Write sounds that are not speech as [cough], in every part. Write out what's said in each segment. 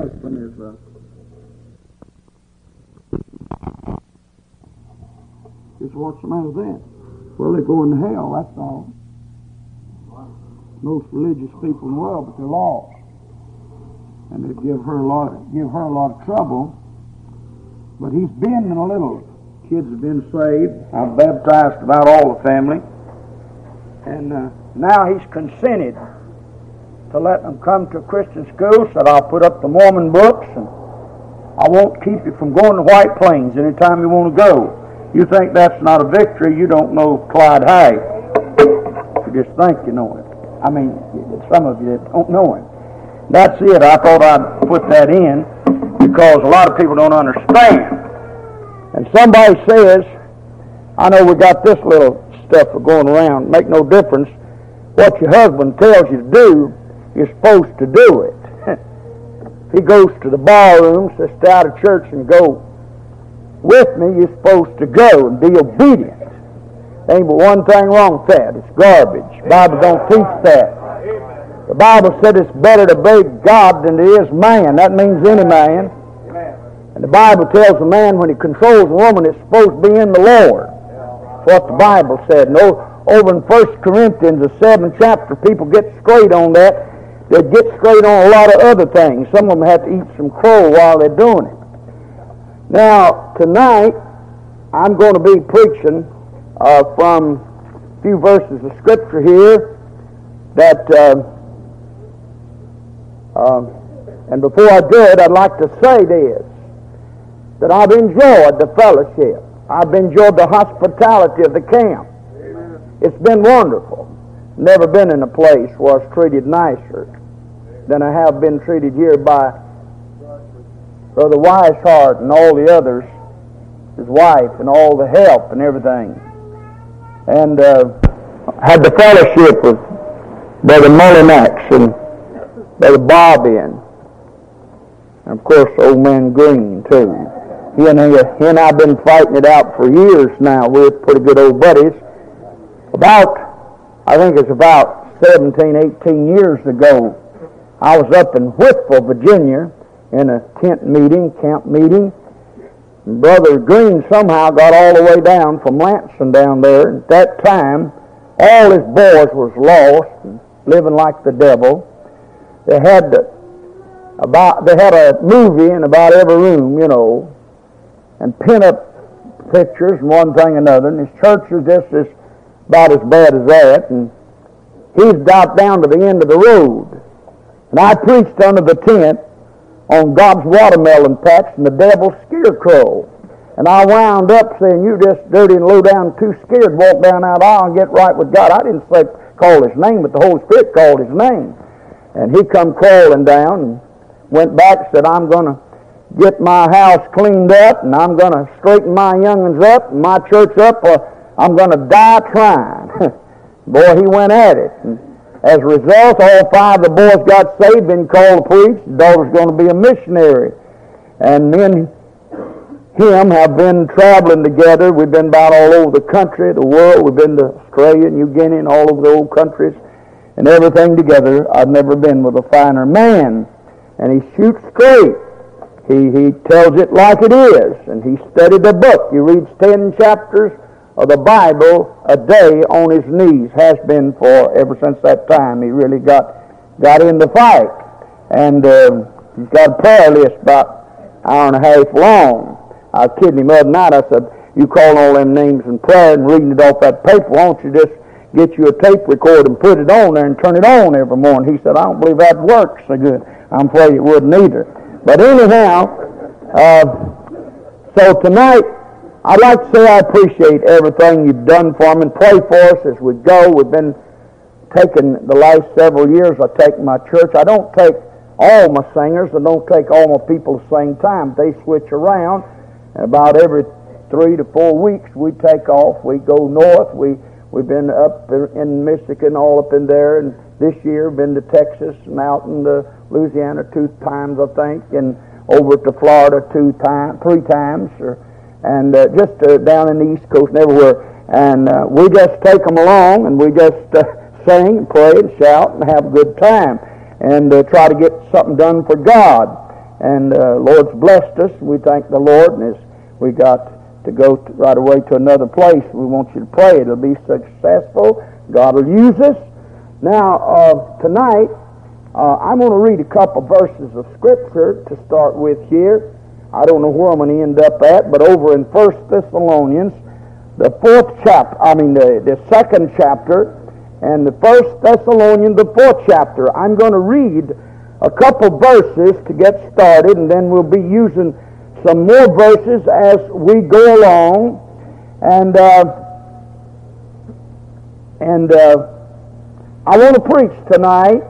husband is a just what's the matter with that? Well, they're going to hell. That's all. Most religious people in the world, but they're lost, and they give her a lot, of, give her a lot of trouble. But he's been in a little. Kids have been saved. I've baptized about all the family, and uh, now he's consented to let them come to a Christian school. Said I'll put up the Mormon books, and I won't keep you from going to White Plains anytime you want to go. You think that's not a victory, you don't know Clyde High. You just think you know him. I mean, some of you don't know him. That's it. I thought I'd put that in because a lot of people don't understand. And somebody says, I know we got this little stuff going around, make no difference. What your husband tells you to do, you're supposed to do it. [laughs] he goes to the bar room, says, stay out of church and go with me, you're supposed to go and be obedient. There ain't but one thing wrong with that. It's garbage. The Bible don't teach that. The Bible said it's better to obey God than it is man. That means any man. And the Bible tells a man when he controls a woman, it's supposed to be in the Lord. That's what the Bible said. And over in 1 Corinthians, the seventh chapter, people get straight on that. They get straight on a lot of other things. Some of them have to eat some crow while they're doing it. Now, tonight, I'm going to be preaching uh, from a few verses of Scripture here that, uh, uh, and before I do it, I'd like to say this, that I've enjoyed the fellowship. I've enjoyed the hospitality of the camp. It's been wonderful. Never been in a place where I was treated nicer than I have been treated here by Brother Weishart and all the others, his wife, and all the help and everything. And uh, had the fellowship with Brother Mullinax and Brother Bobby and, and of course old man Green too. He and, he, he and I have been fighting it out for years now. We're pretty good old buddies. About, I think it's about 17, 18 years ago, I was up in Whitfield, Virginia, in a tent meeting, camp meeting. Brother Green somehow got all the way down from Lansing down there. At that time, all his boys was lost living like the devil. They had about they had a movie in about every room, you know, and pin up pictures and one thing and another. And his church was just as about as bad as that. And he's got down to the end of the road. And I preached under the tent on God's watermelon patch and the devil's scarecrow. And I wound up saying, you just dirty and low down, too scared, walk down that aisle and get right with God. I didn't say call his name, but the Holy Spirit called his name. And he come crawling down and went back and said, I'm going to get my house cleaned up and I'm going to straighten my young'uns up and my church up or I'm going to die trying. [laughs] Boy, he went at it. And as a result, all five of the boys got saved, been called to preach. The daughter's going to be a missionary. And me and him have been traveling together. We've been about all over the country, the world. We've been to Australia, New Guinea, and all over the old countries, and everything together. I've never been with a finer man. And he shoots straight. He, he tells it like it is. And he studied the book. He reads ten chapters of the Bible a day on his knees, has been for ever since that time. He really got got in the fight. And uh, he's got a prayer list about hour and a half long. I was kidding him the other night. I said, you call all them names in prayer and reading it off that paper, why don't you just get you a tape recorder and put it on there and turn it on every morning? He said, I don't believe that works so good. I'm afraid it wouldn't either. But anyhow, uh, so tonight I'd like to say I appreciate everything you've done for me and pray for us as we go. We've been taking the last several years, I take my church. I don't take all my singers. I don't take all my people at the same time. They switch around. And about every three to four weeks, we take off. We go north. We, we've been up in Michigan, all up in there. And this year, been to Texas and out in the Louisiana two times, I think, and over to Florida two times, three times. Or, and uh, just uh, down in the East Coast and everywhere. And uh, we just take them along and we just uh, sing and pray and shout and have a good time and uh, try to get something done for God. And uh, Lord's blessed us. We thank the Lord. And as we got to go to, right away to another place, we want you to pray. It'll be successful. God will use us. Now, tonight, I'm going to read a couple verses of Scripture to start with here. I don't know where I'm going to end up at, but over in First Thessalonians, the fourth chapter, I mean the, the second chapter, and the First Thessalonians, the fourth chapter. I'm going to read a couple verses to get started, and then we'll be using some more verses as we go along. And uh, and uh, I want to preach tonight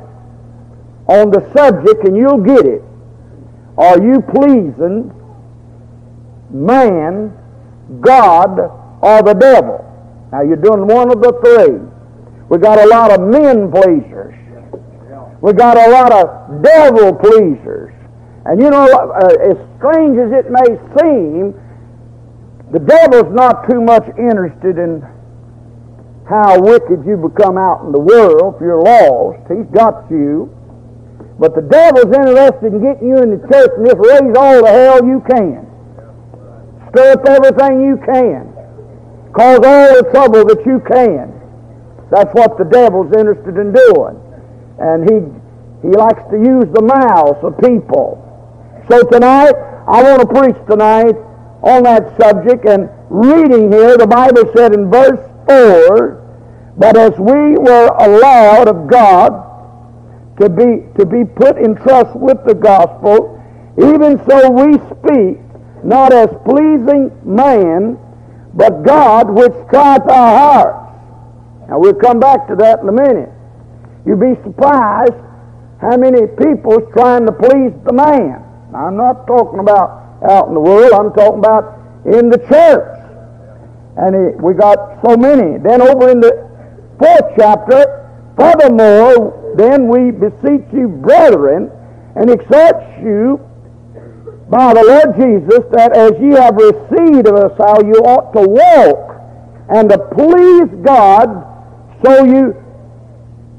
on the subject, and you'll get it. Are you pleasing man, God, or the devil? Now you're doing one of the three. We got a lot of men pleasers. We got a lot of devil pleasers. And you know, uh, as strange as it may seem, the devil's not too much interested in how wicked you become out in the world if you're lost. He's got you. But the devil's interested in getting you in the church and just raise all the hell you can. Stir up everything you can. Cause all the trouble that you can. That's what the devil's interested in doing. And he, he likes to use the mouths of people. So tonight, I want to preach tonight on that subject. And reading here, the Bible said in verse 4, But as we were allowed of God to be, to be put in trust with the gospel, even so we speak, not as pleasing man, but God which trieth our hearts. Now we'll come back to that in a minute. You'd be surprised how many people's trying to please the man. Now, I'm not talking about out in the world, I'm talking about in the church. And we got so many. Then over in the fourth chapter, furthermore, then we beseech you, brethren, and exhort you by the Lord Jesus that as ye have received of us how you ought to walk and to please God, so you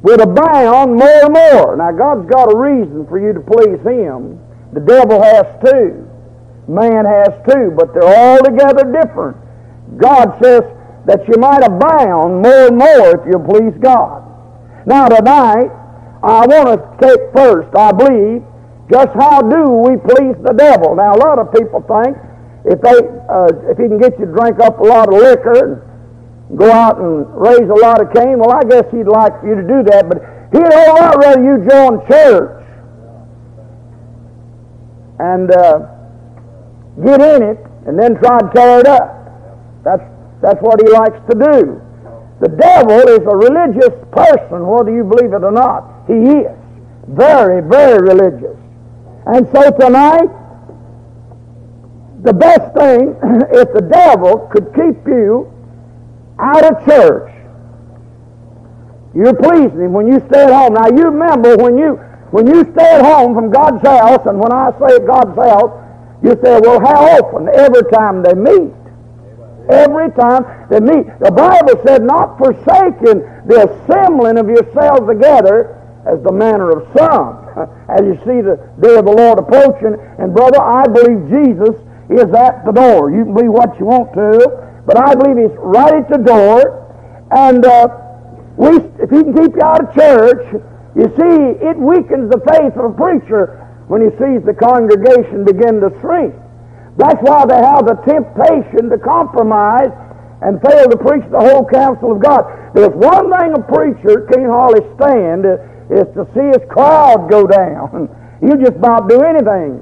would abound more and more. Now, God's got a reason for you to please Him. The devil has too. Man has too, but they're altogether different. God says that you might abound more and more if you please God. Now, tonight, I want to take first, I believe, just how do we please the devil? Now, a lot of people think if they uh, if he can get you to drink up a lot of liquor and go out and raise a lot of Cain, well, I guess he'd like for you to do that, but he'd a lot rather you join church and uh, get in it and then try to tear it up. That's that's what he likes to do. The devil is a religious person, whether you believe it or not. He is very, very religious. And so tonight, the best thing, [clears throat] if the devil could keep you out of church, you're pleasing him when you stay at home. Now you remember when you when you stay at home from God's house, and when I say God's house, you say, well, how often? Every time they meet. Every time they meet. The Bible said, not forsaking the assembling of yourselves together as the manner of some [laughs] as you see the day of the Lord approaching. And brother, I believe Jesus is at the door. You can believe what you want to, but I believe He's right at the door. And uh, we, if He can keep you out of church, you see, it weakens the faith of a preacher when he sees the congregation begin to shrink. That's why they have the temptation to compromise and fail to preach the whole counsel of God. There's one thing a preacher can't hardly stand is to see his crowd go down. You just about do anything.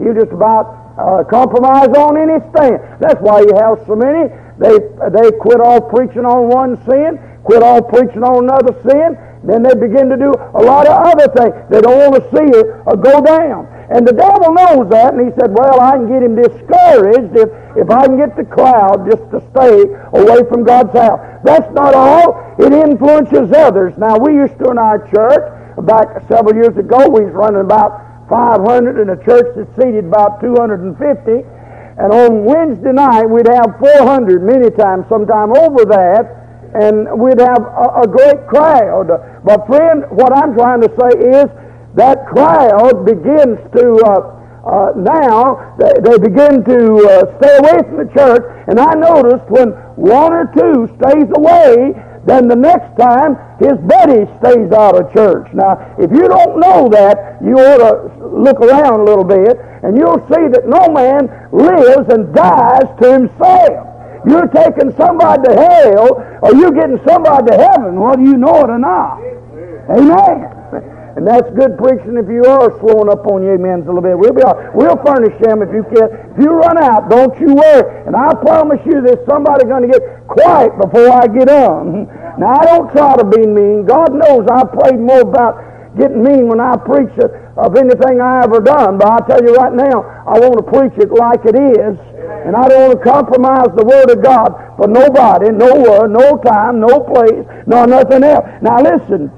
You just about uh, compromise on any stand. That's why you have so many. They they quit all preaching on one sin, quit all preaching on another sin. Then they begin to do a lot of other things. They don't want to see it go down. And the devil knows that, and he said, Well, I can get him discouraged if, if I can get the crowd just to stay away from God's house. That's not all. It influences others. Now, we used to in our church, back several years ago, we was running about 500 in a church that seated about 250. And on Wednesday night, we'd have 400 many times, sometime over that, and we'd have a, a great crowd. But friend, what I'm trying to say is that crowd begins to uh, uh, now they, they begin to uh, stay away from the church. And I noticed when one or two stays away, then the next time his buddy stays out of church. Now, if you don't know that, you ought to look around a little bit, and you'll see that no man lives and dies to himself. You're taking somebody to hell, or you're getting somebody to heaven, whether you know it or not. Amen. And that's good preaching if you are slowing up on your amens a little bit. We'll be we'll furnish them if you can. If you run out, don't you worry. And I promise you there's somebody going to get quiet before I get on. [laughs] Now I don't try to be mean. God knows I prayed more about getting mean when I preach it of anything I ever done. But I tell you right now, I want to preach it like it is. And I don't want to compromise the Word of God for nobody, nowhere, no time, no place, nor nothing else. Now listen,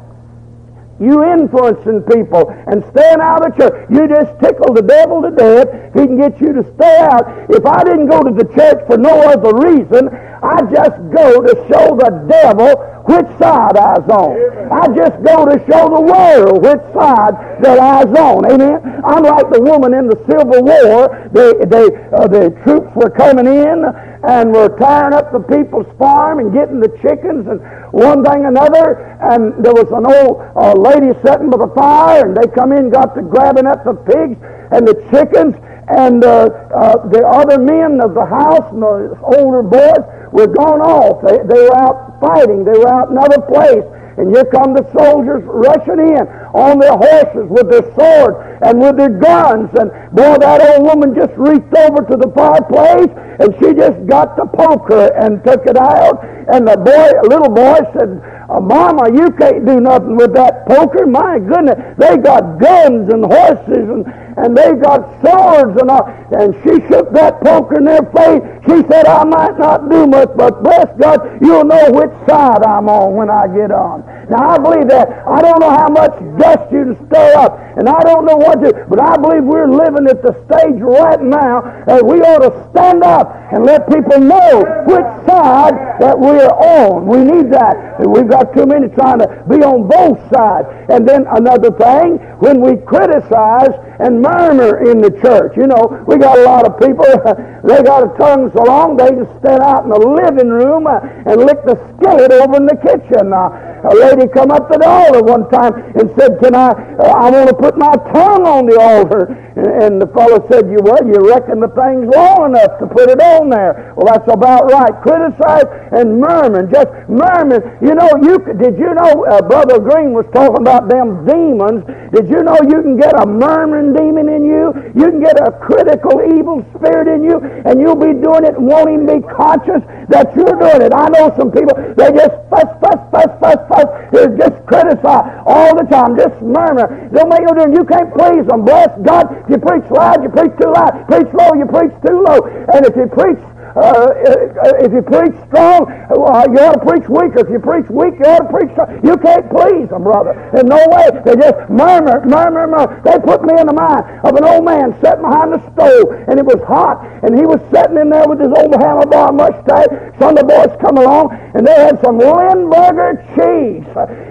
you influencing people and staying out of church. You just tickle the devil to death. He can get you to stay out. If I didn't go to the church for no other reason, I just go to show the devil which side I was on. I just go to show the world which side that I was on. Amen. I'm like the woman in the Civil War, they, they, uh, the troops were coming in and were tearing up the people's farm and getting the chickens and one thing another. And there was an old uh, lady sitting by the fire, and they come in, got to grabbing up the pigs and the chickens. And uh, uh, the other men of the house and the older boys were gone off. They, they were out fighting. They were out in another place. And here come the soldiers rushing in on their horses with their swords and with their guns. And boy, that old woman just reached over to the fireplace and she just got the poker and took it out. And the boy, little boy said, uh, Mama, you can't do nothing with that poker. My goodness, they got guns and horses and, and they got swords and all. And she shook that poker in their face. She said, I might not do much, but bless God, you'll know which side I'm on when I get on. Now, I believe that. I don't know how much dust you can stir up, and I don't know what to, but I believe we're living at the stage right now that we ought to stand up and let people know which side that we're on. We need that. We've got too many trying to be on both sides. And then another thing, when we criticize and murmur in the church, you know, we got a lot of people, [laughs] they got a tongue so long they can stand out in the living room uh, and lick the skillet over in the kitchen. Uh, a lady come up to the altar one time and said, "Can I? Uh, I want to put my tongue on the altar." And, the fellow said, "You well, you reckon the thing's long enough to put it on there?" Well, that's about right. Criticize and murmur, just murmur. You know, you did you know uh, Brother Green was talking about them demons? Did you know you can get a murmuring demon in you? You can get a critical evil spirit in you, and you'll be doing it and won't even be conscious that you're doing it. I know some people they just fuss, fuss, fuss, fuss, fuss is just criticize all the time, just murmur. Don't make no difference. You can't please them. Bless God. If you preach loud, you preach too loud. Preach low, you preach too low. And if you preach uh, if you preach strong, uh, you ought to preach weaker. If you preach weak, you ought to preach strong. You can't please them, brother. In no way. They just murmur, murmur, murmur. They put me in the mind of an old man sitting behind the stove, and it was hot, and he was sitting in there with his old handlebar mustache. Some of the boys come along, and they had some Limburger cheese.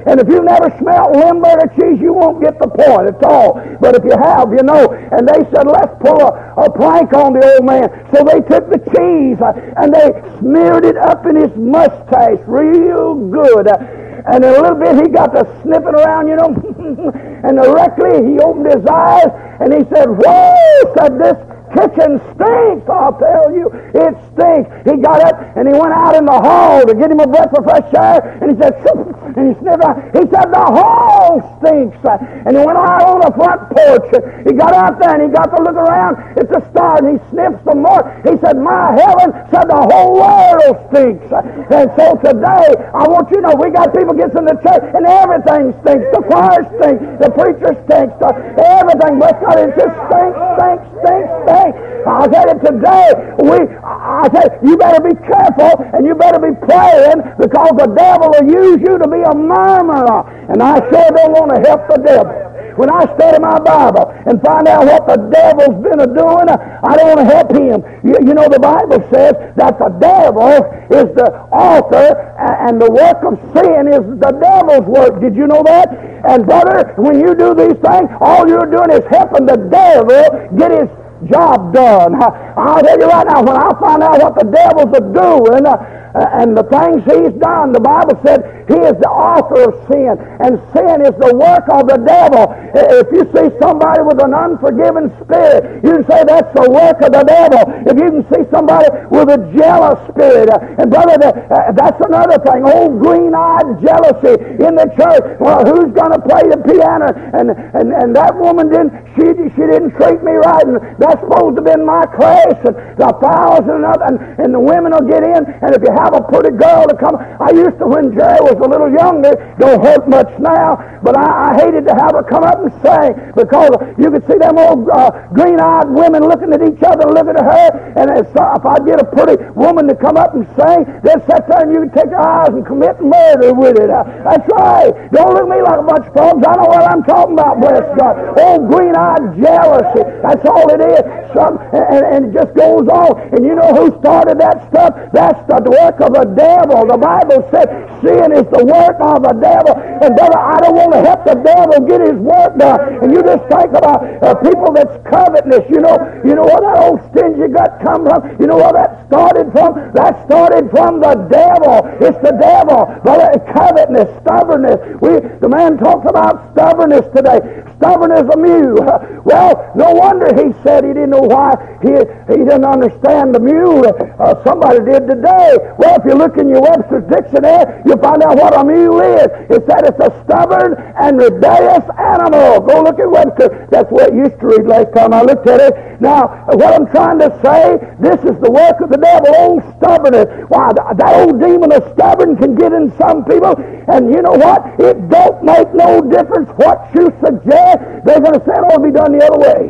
And if you've never smelled Limburger cheese, you won't get the point at all. But if you have, you know. And they said, let's pull a, a prank on the old man. So they took the cheese and they smeared it up in his mustache real good. And in a little bit he got to sniffing around, you know, [laughs] and directly he opened his eyes and he said, Whoa, said this kitchen stinks, I'll tell you. It stinks. He got up and he went out in the hall to get him a breath of fresh air and he said, and he sniffed out. He said, the hall stinks. And he went out on the front porch. He got out there and he got to look around at the stars and he sniffed some more. He said, my heaven said the whole world stinks. And so today, I want you to know, we got people gets in the church and everything stinks. The choir stinks. The preacher stinks. The, everything. But God, it just stinks, stinks, stinks, stinks. I tell you today, we, I tell you, you better be careful and you better be praying because the devil will use you to be a murmurer. And I sure don't want to help the devil. when I study my Bible and find out what the devil's been doing, I don't want to help him. You, you know, the Bible says that the devil is the author and the work of sin is the devil's work. Did you know that? And brother, when you do these things, all you're doing is helping the devil get his job done. I'll tell you right now, when I find out what the devils are doing, uh, and the things he's done, the Bible said he is the author of sin, and sin is the work of the devil. If you see somebody with an unforgiving spirit, you can say that's the work of the devil. If you can see somebody with a jealous spirit, uh, and brother, uh, that's another thing. Old green-eyed jealousy in the church. Well, who's going to play the piano? And and and that woman didn't. She she didn't treat me right, and that's supposed to been my class, and the thousand and other, and, and the women will get in, and if you have a pretty girl to come. I used to, when Jerry was a little younger, don't hurt much now, but I, I hated to have her come up and sing because you could see them old uh, green-eyed women looking at each other, looking at her, and if, if I get a pretty woman to come up and sing, then sit there and you can take your eyes and commit murder with it. Uh, that's right. Don't look at me like a bunch of frogs. I know what I'm talking about, bless God. Old green-eyed jealousy. That's all it is. Some, and, and just goes on. And you know who started that stuff? That's the work of the devil. The Bible said sin is the work of the devil. And brother, I don't want to help the devil get his work done. And you just think about uh, people that's covetous. You know, you know where that old stingy gut come from? You know where that started from? That started from the devil. It's the devil. Brother, covetousness, stubbornness. We, the man talks about stubbornness today. Stubborn as a mule. [laughs] Well, no wonder he said he didn't know why he, he didn't understand the mule. Uh, somebody did today. Well, if you look in your Webster's dictionary, you'll find out what a mule is. It said it's a stubborn and rebellious animal. Go look at Webster. That's what it used to read last time I looked at it. Now, what I'm trying to say, this is the work of the devil, old stubbornness. Why, that old demon of stubborn can get in some people, and you know what? It don't make no difference what you suggest. They're going to say it ought to be done the other way.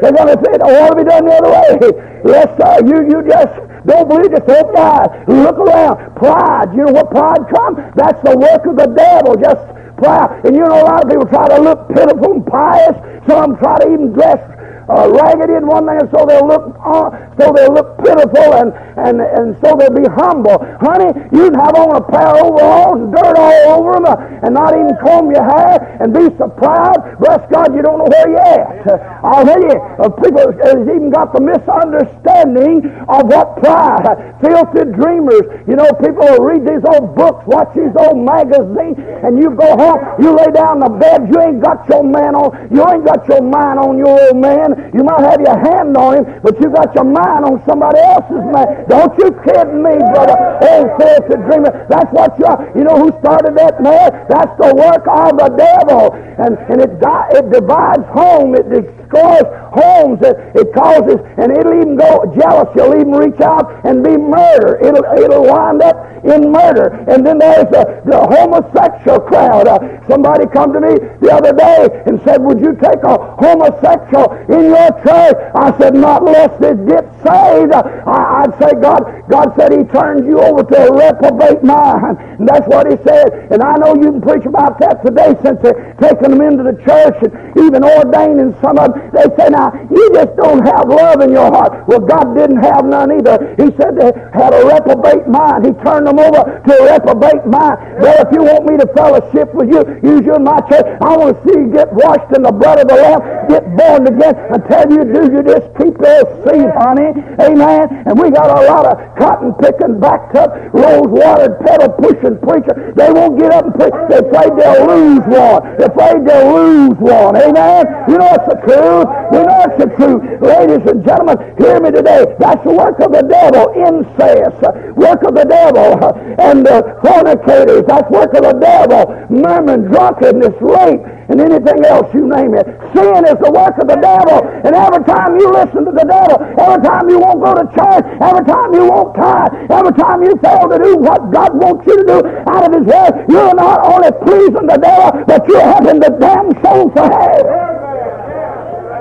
They're going to say it ought to be done the other way. Let's, uh, you, you just don't believe it. Open eyes. Look around. Pride. You know what pride comes? That's the work of the devil. Just pride. And you know a lot of people try to look pitiful and pious. Some try to even dress uh, raggedy in one and so they'll look uh, so they'll look pitiful and, and, and so they'll be humble. Honey, you can have on a pair of overalls and dirt all over them uh, and not even comb your hair and be so proud. Bless God, you don't know where you're at. Uh, I'll tell you, uh, people has even got the misunderstanding of what pride. Filthy dreamers. You know, people will read these old books, watch these old magazines, and you go home, you lay down in the bed, you ain't got your man on, you ain't got your mind on your old man, you might have your hand on him, but you got your mind on somebody else's man. Don't you kid me, brother. Oh, filthy dreamer. That's what you are. You know who started that man? That's the work of the devil. And, and it, it divides home. It destroys homes. It, it causes, and it'll even go jealous. You'll even reach out and be murder. It'll, it'll wind up in murder. And then there's the, the homosexual crowd. Uh, somebody come to me the other day and said, would you take a homosexual in your church? I said, not unless they get saved. I, would say, God, God said he turned you over to a reprobate mind. And that's what he said. And I know you can preach about that today since they're taking them into the church and even ordaining some of them. They say, now, you just don't have love in your heart. Well, God didn't have none either. He said they had a reprobate mind. He turned them over to a reprobate mind. Well, if you want me to fellowship with you, use you in my church. I want to see you get washed in the blood of the Lamb, get born again. Until you do, you just keep your seed, honey. Amen. And we got a lot of cotton picking, backed up, rose watered, pedal pushing preacher. They won't get up and preach. They're afraid they'll lose one. They're afraid they'll lose one. Amen. You know it's the truth. We know it's the truth. Ladies and gentlemen, hear me today. That's the work of the devil. Incest. Work of the devil and the fornicators. That's work of the devil. Murmuring, drunkenness, rape, and anything else you name it. Sin is the work of the devil. And every time you listen to the devil, every time you won't go to church, every time you won't tithe, every time you fail to do what God wants you to do out of His word, you're not only pleasing the devil, but you're helping the damn soul for hell.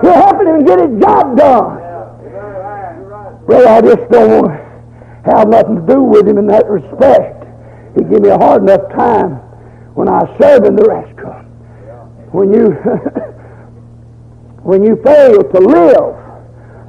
You're helping him get his job done. Well, I just don't have nothing to do with him in that respect. He gave me a hard enough time when I was serving the rascal. When you [laughs] when you fail to live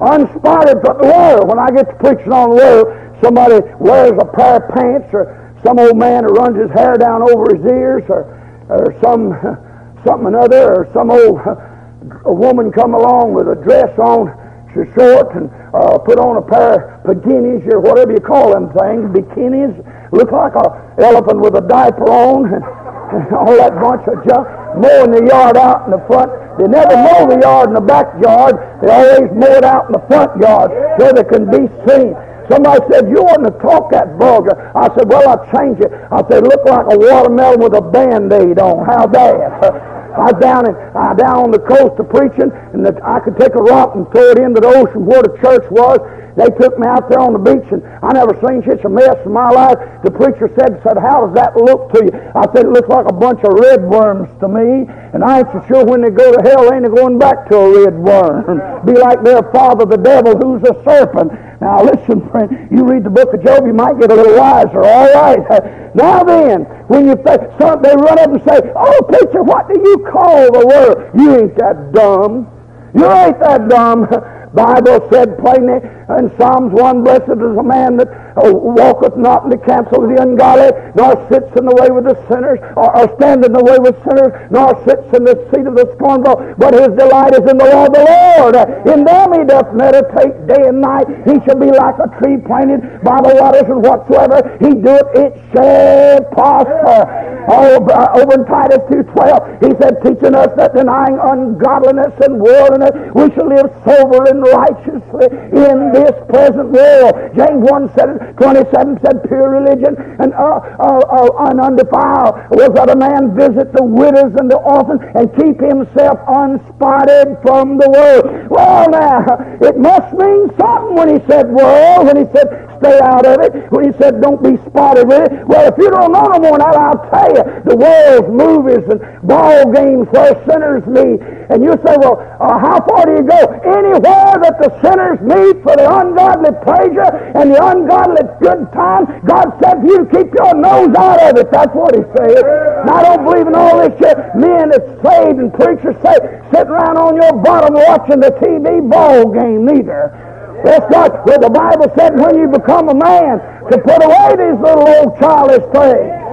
unspotted from the world. When I get to preaching on the world, somebody wears a pair of pants or some old man who runs his hair down over his ears or, or some [laughs] something another or some old [laughs] a woman come along with a dress on she's short and uh, put on a pair of bikinis or whatever you call them things bikinis look like a elephant with a diaper on [laughs] and, and all that bunch of junk mowing the yard out in the front they never mow the yard in the backyard they always mow it out in the front yard where they can be seen Somebody said, you oughtn't to talk that vulgar. I said, well, I'll change it. I said, look like a watermelon with a Band-Aid on. How bad? [laughs] I down in, I down on the coast of preaching, and the, I could take a rock and throw it into the ocean where the church was. They took me out there on the beach, and I never seen such a mess in my life. The preacher said, said, how does that look to you? I said, it looks like a bunch of red worms to me, and I ain't so sure when they go to hell, they ain't going back to a red worm. [laughs] Be like their father, the devil, who's a serpent. Now listen, friend, you read the book of Job, you might get a little wiser. All right. [laughs] Now then, when you say, some, they run up and say, oh, preacher, what do you call the world? You ain't that dumb. You ain't that dumb. [laughs] Bible said plainly in Psalms 1, Blessed is a man that uh, walketh not in the counsel of the ungodly, nor sits in the way with the sinners, or, or in the way with sinners, nor sits in the seat of the scornful, but his delight is in the law of the Lord. In them he doth meditate day and night. He shall be like a tree planted by the waters, and whatsoever he doeth, it shall prosper. Oh, uh, over in Titus 2.12, he said, teaching us that denying ungodliness and worldliness, we shall live sober and righteously in this present world. James 1 said, 27 said, pure religion and, uh, uh, uh, undefiled was that a man visit the widows and the orphans and keep himself unspotted from the world. Well, now, it must mean something when he said world, when he said stay out of it, when he said don't be spotted with it. Well, if you don't know no more than that, I'll tell you, the world's movies and ball games where sinners meet. And you say, well, uh, how far do you go? Anywhere that the sinners meet for the ungodly pleasure and the ungodly good time, God said you keep your nose out of it. That's what he said. Now, I don't believe in all this shit. Men that's saved and preachers say, sitting around on your bottom watching the TV ball game neither. That's God. Well, the Bible said when you become a man to put away these little old childish things.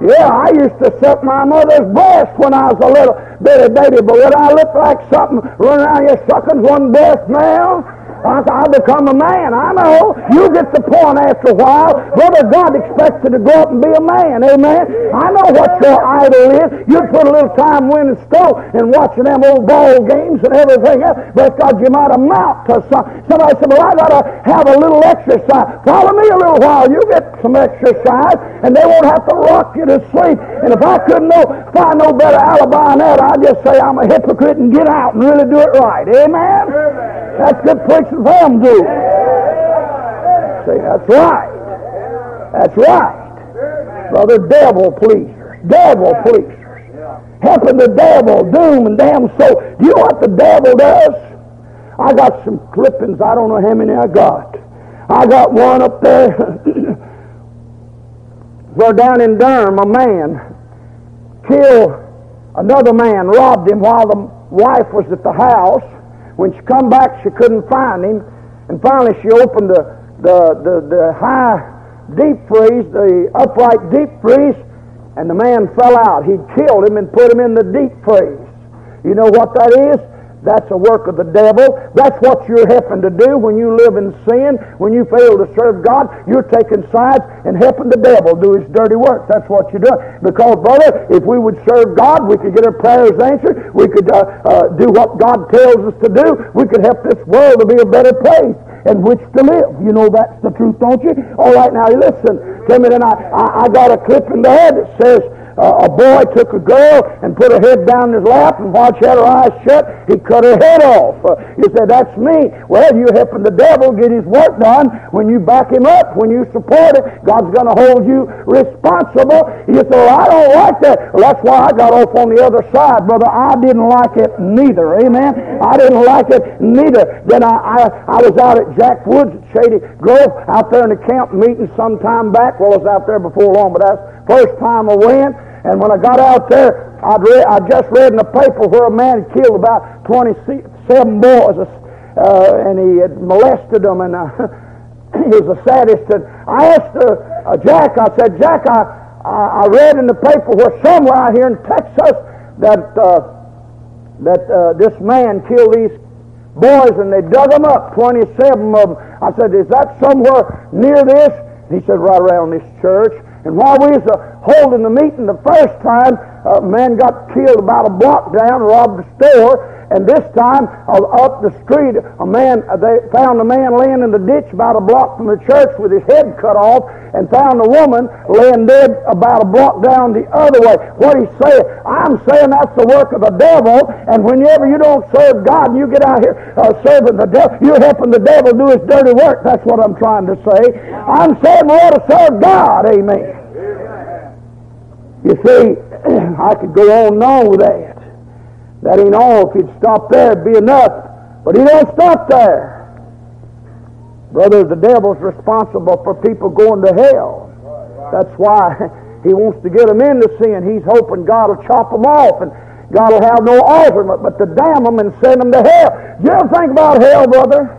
Yeah, I used to suck my mother's breast when I was a little bitty baby, but would I look like something running around here sucking one breast now? I, I become a man. I know. You get the point after a while. Brother, God expects you to grow up and be a man. Amen. I know what your idol is. You put a little time winning stove and watching them old ball games and everything else. But God, you might amount to some. Somebody said, well, I got to have a little exercise. Follow me a little while. You get some exercise and they won't have to rock you to sleep. And if I couldn't know, find no better alibi than that, I'd just say I'm a hypocrite and get out and really do it right. Amen? Amen. That's good preaching for them do. See, that's right. That's right. Brother, devil pleasers. Devil pleasers. Helping the devil doom and damn soul. Do you know what the devil does? I got some clippings. I don't know how many I got. I got one up there. [clears throat] where down in Durham, a man killed another man, robbed him while the wife was at the house. When she come back, she couldn't find him. And finally, she opened the, the, the, the high deep freeze, the upright deep freeze, and the man fell out. He'd killed him and put him in the deep freeze. You know what that is? That's a work of the devil. That's what you're helping to do when you live in sin. When you fail to serve God, you're taking sides and helping the devil do his dirty work. That's what you're doing. Because, brother, if we would serve God, we could get our prayers answered. We could uh, uh, do what God tells us to do. We could help this world to be a better place in which to live. You know that's the truth, don't you? All right, now listen. Timmy and I, I, I got a clip in there that says, a boy took a girl and put her head down in his lap, and while she had her eyes shut, he cut her head off. Uh, say, that's me. Well, you helping the devil get his work done. When you back him up, when you support it, God's going to hold you responsible. You say, well, I don't like that. Well, that's why I got off on the other side, brother. I didn't like it neither. Amen? I didn't like it neither. Then I, I, I was out at Jack Woods at Shady Grove out there in the camp meeting some time back. Well, I was out there before long, but that's first time I went. And when I got out there, I'd read, I just read in the paper where a man had killed about 27 boys, uh, and he had molested them, and uh, [laughs] he was a sadist. And I asked uh, uh, Jack, I said, Jack, I, I, I read in the paper where somewhere out here in Texas that uh, that uh, this man killed these boys and they dug them up, 27 of them. I said, is that somewhere near this? He said, right around this church. And while we was holding the meeting the first time, a man got killed about a block down, robbed a store, and this time, uh, up the street, a man, uh, they found a man laying in the ditch about a block from the church with his head cut off, and found a woman laying dead about a block down the other way. What he's saying, I'm saying that's the work of the devil, and whenever you don't serve God and you get out here uh, serving the devil, you're helping the devil do his dirty work. That's what I'm trying to say. I'm saying we ought to serve God. Amen. You see, [clears throat] I could go on and on with that. That ain't all. If he'd stop there, it'd be enough. But he don't stop there. Brother, the devil's responsible for people going to hell. That's why [laughs] he wants to get them into sin. He's hoping God will chop them off and God will have no alternate but to damn them and send them to hell. You ever think about hell, brother?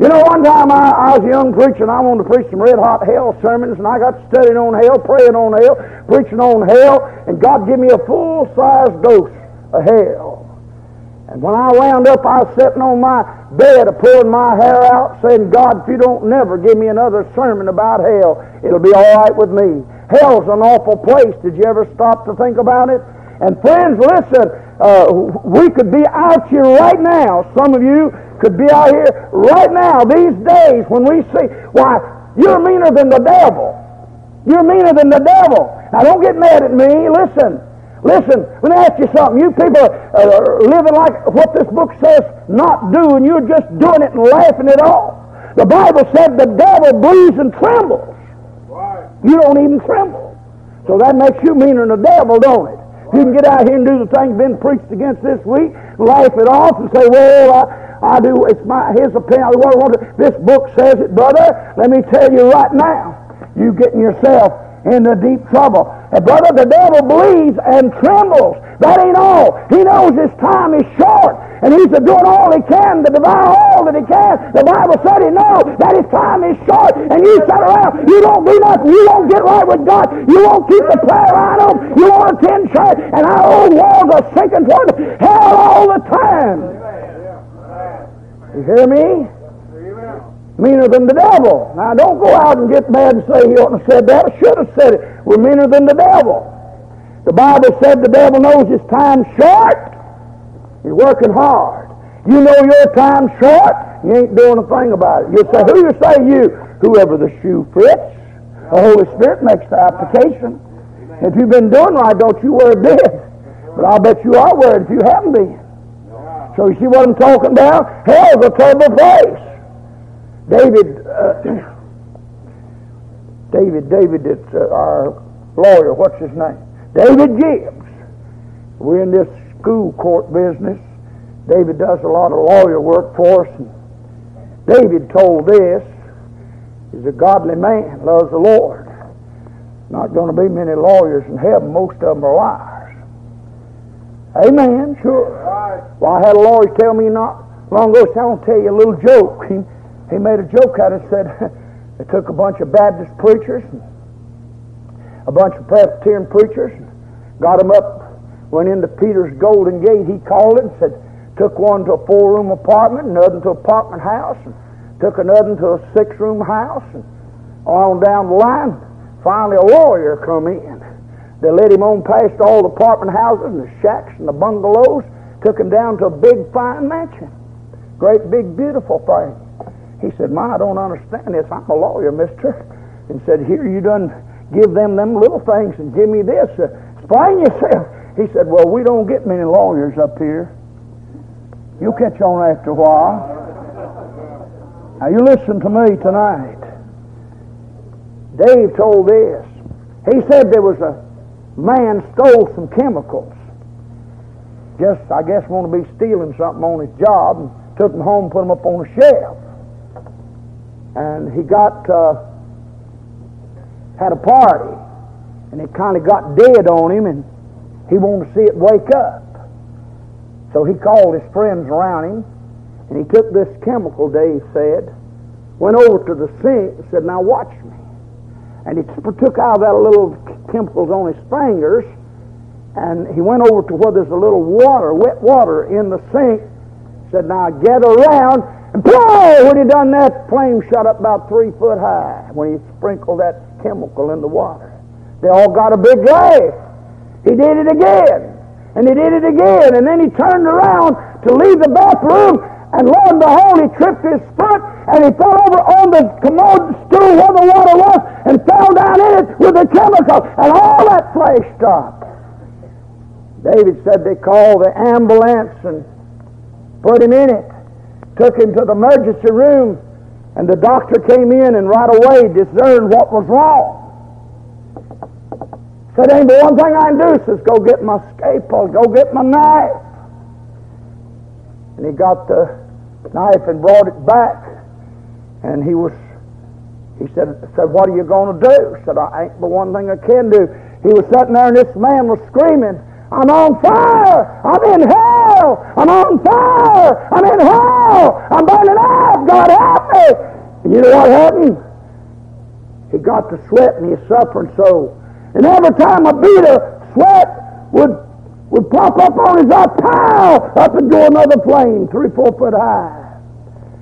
You know, one time I, I was a young preacher and I wanted to preach some red hot hell sermons and I got studying on hell, praying on hell, preaching on hell, and God gave me a full size dose of hell. And when I wound up, I was sitting on my bed, pulling my hair out, saying, God, if you don't never give me another sermon about hell, it'll be all right with me. Hell's an awful place. Did you ever stop to think about it? And friends, listen, uh, we could be out here right now. Some of you could be out here right now, these days, when we see, why, you're meaner than the devil. You're meaner than the devil. Now, don't get mad at me. Listen. Listen, let me ask you something. You people are living like what this book says not do, and you're just doing it and laughing it off. The Bible said the devil bleeds and trembles. Right. You don't even tremble. So that makes you meaner than the devil, don't it? You can get out here and do the thing been preached against this week, laugh it off, and say, "Well, I, I do. It's my his opinion. What I want to. This book says it, brother. Let me tell you right now, you getting yourself into deep trouble. And brother, the devil bleeds and trembles. That ain't all. He knows his time is short, and he's doing all he can to devour all that he can. The Bible said he knows that his time is short, and you sit around, you don't do nothing, you don't get right with God, you won't keep the prayer line you won't attend church, and our old walls are sinking toward hell all the time. You hear me? meaner than the devil. Now, don't go out and get mad and say he oughtn't have said that. I should have said it. We're meaner than the devil. The Bible said the devil knows his time's short. He's working hard. You know your time's short. You ain't doing a thing about it. You say, who you say you? Whoever the shoe fits. The Holy Spirit makes the application. If you've been doing right, don't you wear a bit. But I'll bet you are worried if you haven't been. So you see what I'm talking about? Hell's a terrible place. David, uh, [clears throat] David, David, it's uh, our lawyer. What's his name? David Gibbs. We're in this school court business. David does a lot of lawyer work for us. And David told this. He's a godly man, loves the Lord. Not going to be many lawyers in heaven. Most of them are liars. Amen, sure. Well, I had a lawyer tell me not long ago, so I want to tell you a little joke. He, he made a joke out of it, said [laughs] they took a bunch of Baptist preachers, and a bunch of Presbyterian preachers, and got them up, went into Peter's Golden Gate, he called it, and said, took one to a four-room apartment, another to an apartment house, and took another to a six-room house, and on down the line, finally a lawyer come in. They led him on past all the apartment houses and the shacks and the bungalows, took him down to a big fine mansion. Great big beautiful thing. He said, Ma, I don't understand this. I'm a lawyer, mister. And said, Here, you done give them them little things and give me this. Uh, explain yourself. He said, Well, we don't get many lawyers up here. You'll catch on after a while. Now, you listen to me tonight. Dave told this. He said there was a man stole some chemicals. Just, I guess, want to be stealing something on his job and took them home put them up on a shelf and he got uh, had a party, and it kind of got dead on him, and he wanted to see it wake up. So he called his friends around him, and he took this chemical, Dave said, went over to the sink and said, Now watch me. And he took out that little chemicals on his fingers, and he went over to where there's a little water, wet water in the sink, said, Now get around, and blow! When he done that, flame shot up about three foot high when he sprinkled that chemical in the water. They all got a big laugh. He did it again. And he did it again. And then he turned around to leave the bathroom, and lo and behold, he tripped his foot, and he fell over on the commode stool where the water was, and fell down in it with the chemical, and all that flash stopped. David said they called the ambulance and put him in it took him to the emergency room, and the doctor came in and right away discerned what was wrong. Said, ain't but one thing I can do, says, go get my scalpel, go get my knife. And he got the knife and brought it back, and he was, he said, said what are you going to do? Said, I ain't the one thing I can do. He was sitting there, and this man was screaming, I'm on fire. I'm in hell. I'm on fire. I'm in hell. I'm burning up. God help me. And you know what happened? He got to sweat and he's suffering so. And every time a bead of sweat would would pop up on his eye, pow, up and go another flame, three, four foot high.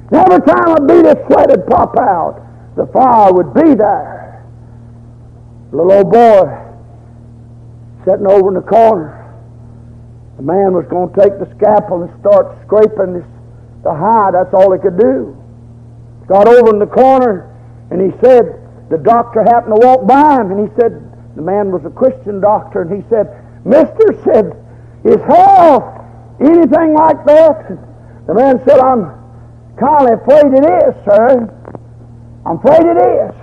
And every time a bead of sweat would pop out, the fire would be there. Little old boy sitting over in the corner. The man was going to take the scalpel and start scraping this, the hide. That's all he could do. Got over in the corner, and he said, the doctor happened to walk by him, and he said, the man was a Christian doctor, and he said, Mister said, is hell anything like that? The man said, I'm kind of afraid it is, sir. I'm afraid it is.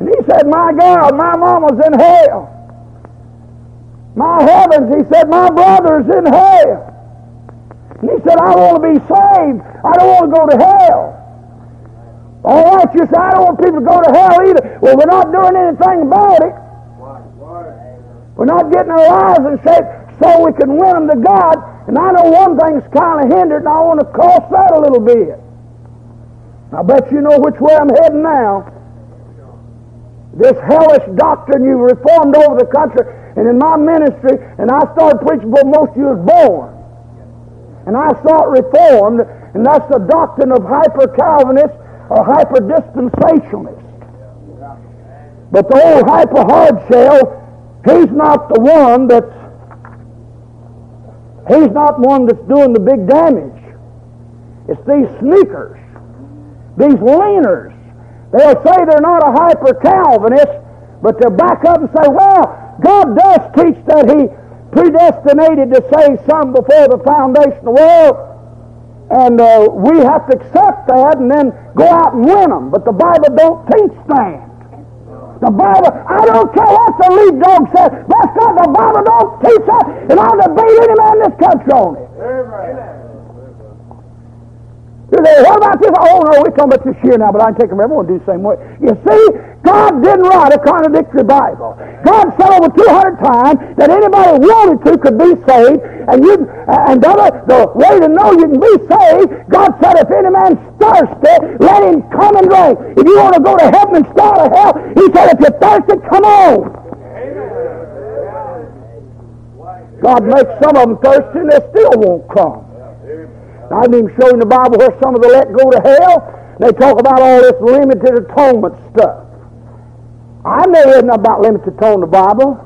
And he said, My God, my mama's in hell. My heavens, he said, my brother's in hell. And he said, I want to be saved. I don't want to go to hell. All right, you say, I don't want people to go to hell either. Well, we're not doing anything about it. We're not getting our lives in shape so we can win them to God. And I know one thing's kind of hindered, and I want to cross that a little bit. I bet you know which way I'm heading now. This hellish doctrine you've reformed over the country and in my ministry, and I started preaching before most of you was born. And I saw it reformed, and that's the doctrine of hyper-Calvinist or hyper-dispensationalist. But the old hyper-hardshell, he's not the one that's he's not one that's doing the big damage. It's these sneakers, these leaners. They'll say they're not a hyper-Calvinist, but they'll back up and say, well, God does teach that He predestinated to save some before the foundation of the world. And uh, we have to accept that and then go out and win them. But the Bible don't teach that. The Bible, I don't care what the lead dog says. That's God, the Bible don't teach that. And I'll debate any man in this country on it. Amen. You say, what about this? Oh, no, we're talking about this year now, but I can take them. Everyone do the same way. You see, God didn't write a contradictory Bible. God said over 200 times that anybody wanted to could be saved, and you, and the, the way to know you can be saved, God said, if any man's thirsty, let him come and drink. If you want to go to heaven and start to hell, he said, if you're thirsty, come on. God makes some of them thirsty and they still won't come. I didn't even show in the Bible where some of the let go to hell. They talk about all this limited atonement stuff. I read nothing about limited atonement in the Bible.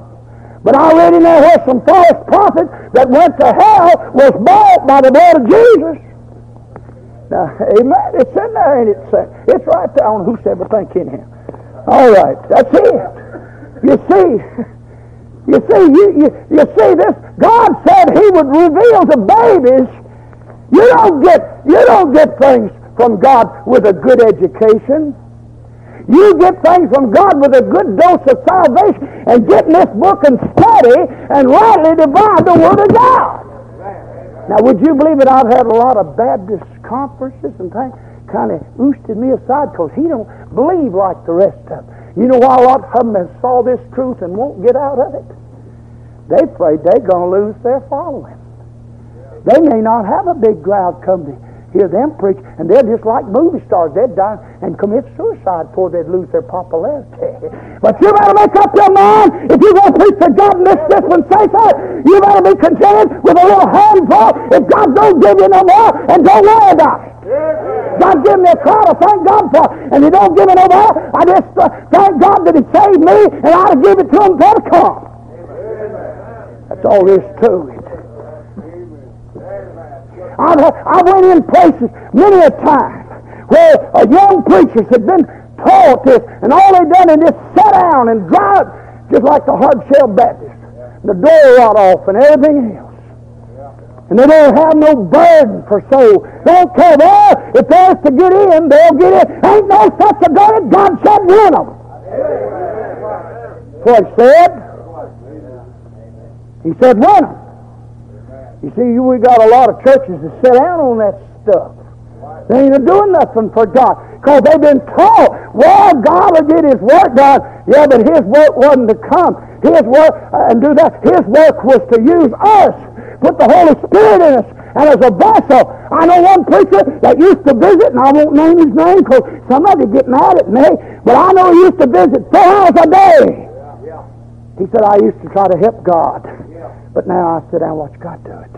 But I read in there where some false prophets that went to hell was bought by the blood of Jesus. Now, amen. It's in there, ain't it? It's right there. Know who said, but thank in him. All right, that's it. You see, you see, you, you, you see this. God said He would reveal to babies you don't get, you don't get things from God with a good education. You get things from God with a good dose of salvation and get in this book and study and rightly divide the Word of God. Now, would you believe that I've had a lot of Baptist conferences and things kind of oosted me aside because he don't believe like the rest of them. You know why a lot of them have saw this truth and won't get out of it? They afraid they're going to lose their following. They may not have a big crowd come to hear them preach, and they're just like movie stars. They'd die and commit suicide before they'd lose their popularity. [laughs] But you better make up your mind if you're going to preach to God in this dispensation. You better be contented with a little handful. If God don't give you no more, and don't worry about it. God give me a crowd, I thank God for it. And He don't give me no more, I just uh, thank God that He saved me, and I will give it to Him it come. That's all there is to it. I've, I've went in places many a time where uh, young preachers had been taught this, and all they done is just sit down and drive, just like the hard shell Baptist. The door right off and everything else. And they don't have no burden for soul. They don't care. Well, if there's to get in, they'll get in. Ain't no such a God. God said of them. That's he said. He said win them. You see, we got a lot of churches that sit down on that stuff. They ain't doing nothing for God. Because they've been taught, well, God will get his work done. Yeah, but his work wasn't to come. His work, uh, and do that. His work was to use us put the Holy Spirit in us. And as a vessel, I know one preacher that used to visit, and I won't name his name because somebody get mad at me, but I know he used to visit four hours a day. He said, I used to try to help God, but now I sit down and watch God do it.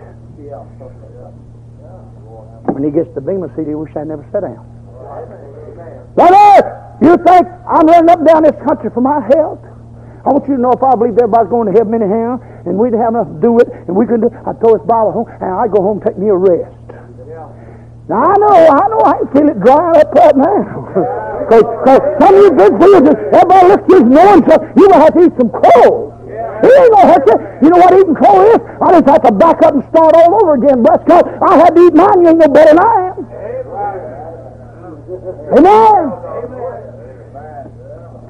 When he gets to Bema City, he wish I never sat down. Brother, you think I'm running up down this country for my health? I want you to know if I believe everybody's going to heaven anyhow, and we didn't have enough to do it, and we couldn't do I'd throw this Bible home, and I'd go home and take me a rest. Now, I know, I know, I can feel it drying up right now. [laughs] Because some of you big fools, everybody looks at you knowing so you will have to eat some coal. He ain't gonna hurt you. You know what eating coal is? I just have to back up and start all over again. Bless God. I had to eat mine. You ain't no better than I am. Amen.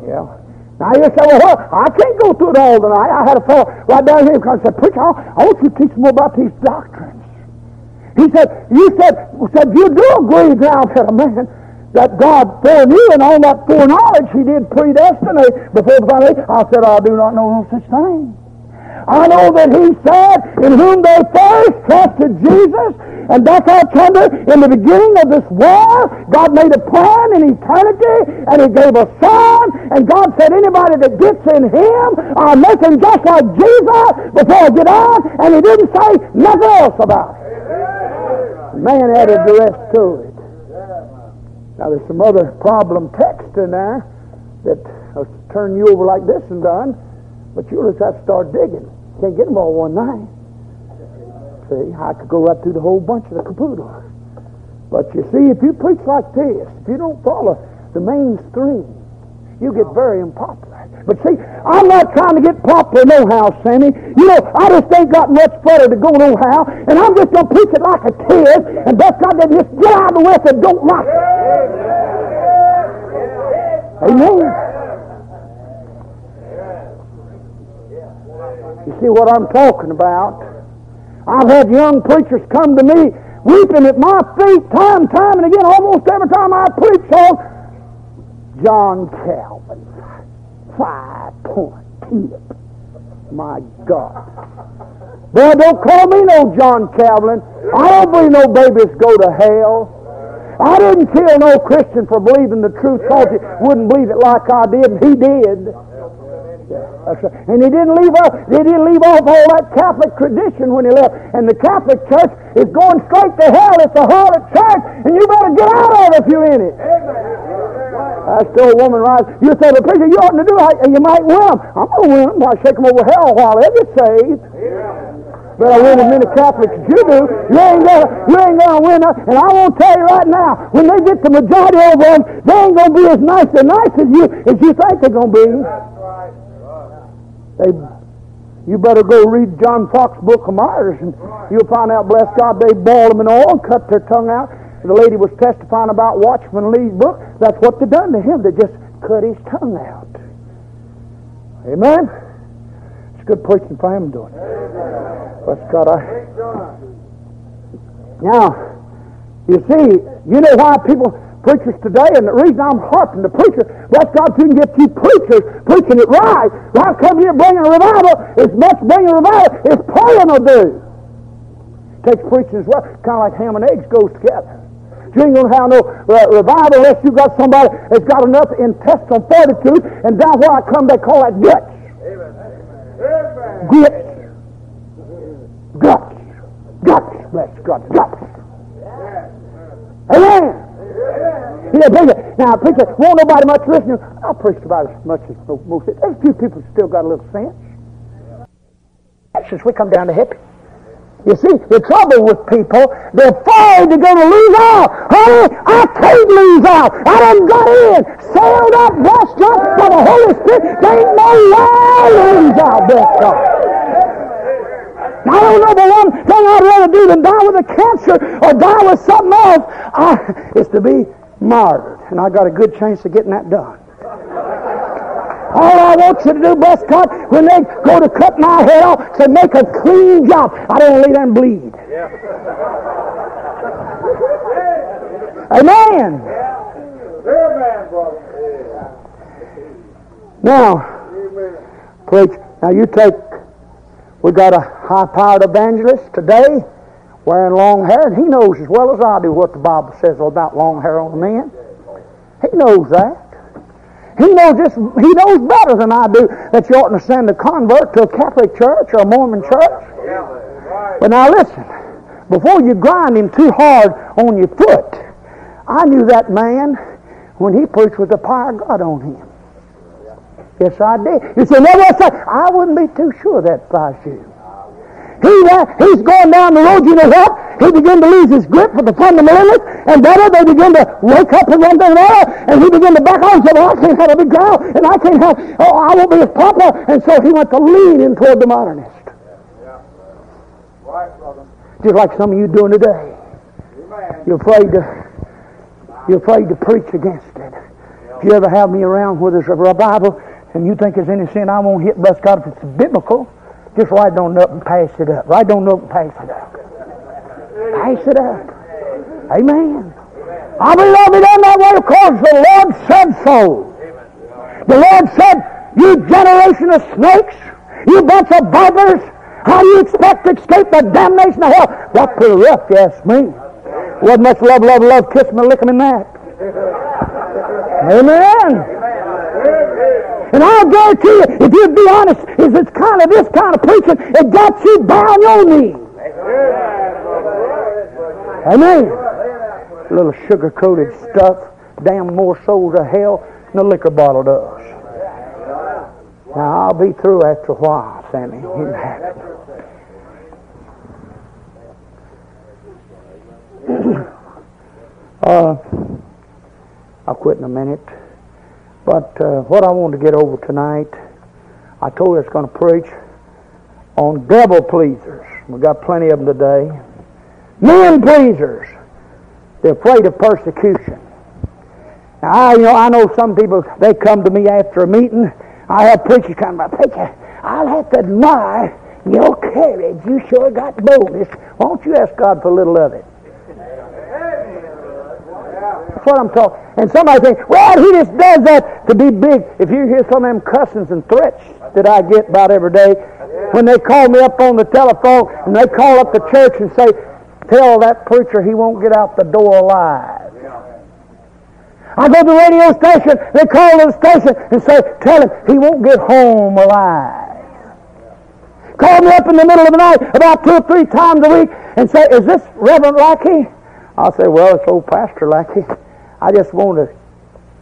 Yeah. Now you say, well, I can't go through it all tonight. I had a fellow right down here because I said, Preacher, I want you to teach more about these doctrines. He said, you said, said you do agree now, said a man, that God foreknew and all that foreknowledge he did predestinate before the foundation. I said, I do not know no such thing. I know that he said, in whom they first trusted Jesus, and that's how tender in the beginning of this war, God made a plan in eternity, and He gave a Son, and God said anybody that gets in Him, I'll make him just like Jesus before I get on, and He didn't say nothing else about it. Man added the rest to it. Now there's some other problem text in there that will turn you over like this and done, but you'll just have to start digging. Can't get them all one night. See, I could go right through the whole bunch of the caboodle. But you see, if you preach like this, if you don't follow the mainstream, you get very unpopular. But see, I'm not trying to get popular no how, Sammy. You know, I just ain't got much further to go no how, and I'm just going to preach it like a kid, and best God that just get out of the way if don't like it. Amen. You see what I'm talking about? I've had young preachers come to me weeping at my feet time time and again, almost every time I preach on John Calvin. Five point tip. My God. Boy, don't call me no John Calvin. I don't believe no babies go to hell. I didn't kill no Christian for believing the truth because he wouldn't believe it like I did, and he did. Right. And he didn't leave off, he didn't leave off all that Catholic tradition when he left. And the Catholic Church is going straight to hell. It's a harlot church, and you better get out of it if you're in it. I still a woman rise. You say, the preacher, you ought to do it, you might win. I'm going to win them. I shake them over hell while they get saved. But I win as many Catholics as you do. You ain't gonna, you ain't gonna win. Them. And I won't tell you right now, when they get the majority over them, they ain't gonna be as nice and nice as you as you think they're gonna be. They, you better go read John Foxe's Book of Martyrs, and you'll find out, bless God, they boiled them in oil cut their tongue out. The lady was testifying about Watchman Nee's book. That's what they done to him. They just cut his tongue out. Amen? It's good preaching for him doing it. Bless God. I... Now, you see, you know why people preachers today, and the reason I'm harping the preacher, bless God, you can get you preachers preaching it right, why come here bringing a revival It's much bringing a revival as praying will do. Takes preaching as well, kind of like ham and eggs goes together. You ain't going to have no uh, revival unless you got somebody that's got enough intestinal fortitude, and down where I come, they call that guts. Guts. Guts. Guts. Bless God. Guts. Amen. Yeah, preacher. Now, preacher, won't nobody much listen. I preached about as much as most. There's a few people still got a little sense. Since we come down to hippie. You see, the trouble with people, they're afraid they're going to lose out. Honey, I can't lose out. I done got in, sailed up, blessed up by the Holy Spirit. There ain't no way I lose out, bless God. I don't know the one thing I'd rather do than die with a cancer or die with something else I, is to be martyred. And I got a good chance of getting that done. All I want you to do, bless God, when they go to cut my head off, to make a clean job. I don't there and bleed. Yeah. Amen. Amen, brother. Now, preach. Now you take. We got a high-powered evangelist today, wearing long hair, and he knows as well as I do what the Bible says about long hair on a man. He knows that. He knows this, he knows better than I do that you oughtn't to send a convert to a Catholic church or a Mormon church. But now listen, before you grind him too hard on your foot, I knew that man when he preached with the power of God on him. Yes, I did. You say, never say, I wouldn't be too sure that if I you. He, uh, he's going down the road, you know what? he began to lose his grip for the fundamentalists, and brother, they began to wake up and one thing and and he began to back off and say, well, I can't have a big crowd, and I can't have, oh, I won't be as popular, and so he went to lean in toward the modernist. Yeah. Right, brother. Just like some of you doing today. Amen. You're afraid to, you're afraid to preach against it. If you ever have me around where there's a revival, and you think there's any sin I won't hit, bless God, if it's biblical, just it on up and pass it up. It on up and pass it up. Pass it up. Amen. I believe it in that way because the Lord said so. The Lord said, you generation of snakes, you bunch of beggars, how do you expect to escape the damnation of hell? What pretty rough, you ask me. Wasn't much love, love, love, kiss me, lick me in that. Amen. And I'll guarantee you, if you'd be honest, if it's kind of this kind of preaching, it got you down your knees. Amen. Little sugar coated stuff, damn more souls of hell than a liquor bottle does. Now I'll be through after a while, Sammy. [laughs] [clears throat] Uh, I'll quit in a minute. But uh, what I want to get over tonight, I told you I was going to preach on devil pleasers. We've got plenty of them today. Men pleasers. They're afraid of persecution. Now, I, you know, I know some people, they come to me after a meeting. I have preachers come by, preacher, I'll have to admire your courage. You sure got boldness. Won't you ask God for a little of it? That's what I'm talking. And somebody think, well, he just does that to be big. If you hear some of them cussings and threats that I get about every day, when they call me up on the telephone and they call up the church and say, Tell that preacher he won't get out the door alive. I go to the radio station, they call the station and say, tell him he won't get home alive. Call me up in the middle of the night about two or three times a week and say, is this Reverend Lackey? I'll say, well, it's old Pastor Lackey. I just want to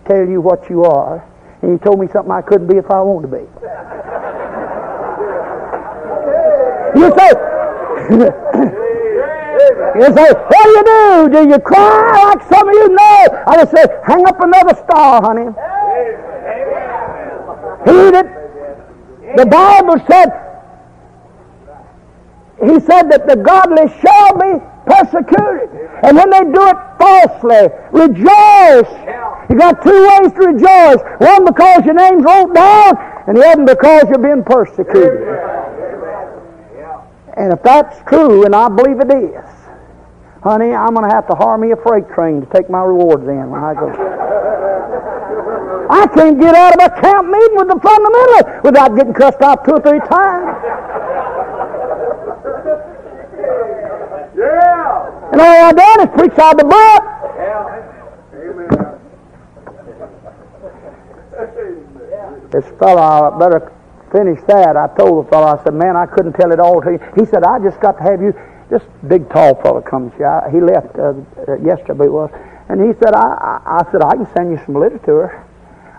tell you what you are. And you told me something I couldn't be if I wanted to be. you say, You say, what do you do? Do you cry like some of you know? I just say, hang up another star, honey. Heed it. The Bible said, he said that the godly shall be persecuted. And when they do it falsely, rejoice. You got two ways to rejoice. One because your name's wrote down, and the other because you're being persecuted. And if that's true, and I believe it is, Honey, I'm going to have to hire me a freight train to take my rewards in when I go. I can't get out of a camp meeting with the fundamentalist without getting cussed out two or three times. And all I done is preach out the book. This fellow, I better finish that. I told the fellow, I said, man, I couldn't tell it all to you. He said, I just got to have you. This big, tall fellow comes here. He left uh, uh, yesterday, it was. And he said, I, I, I said, I can send you some literature.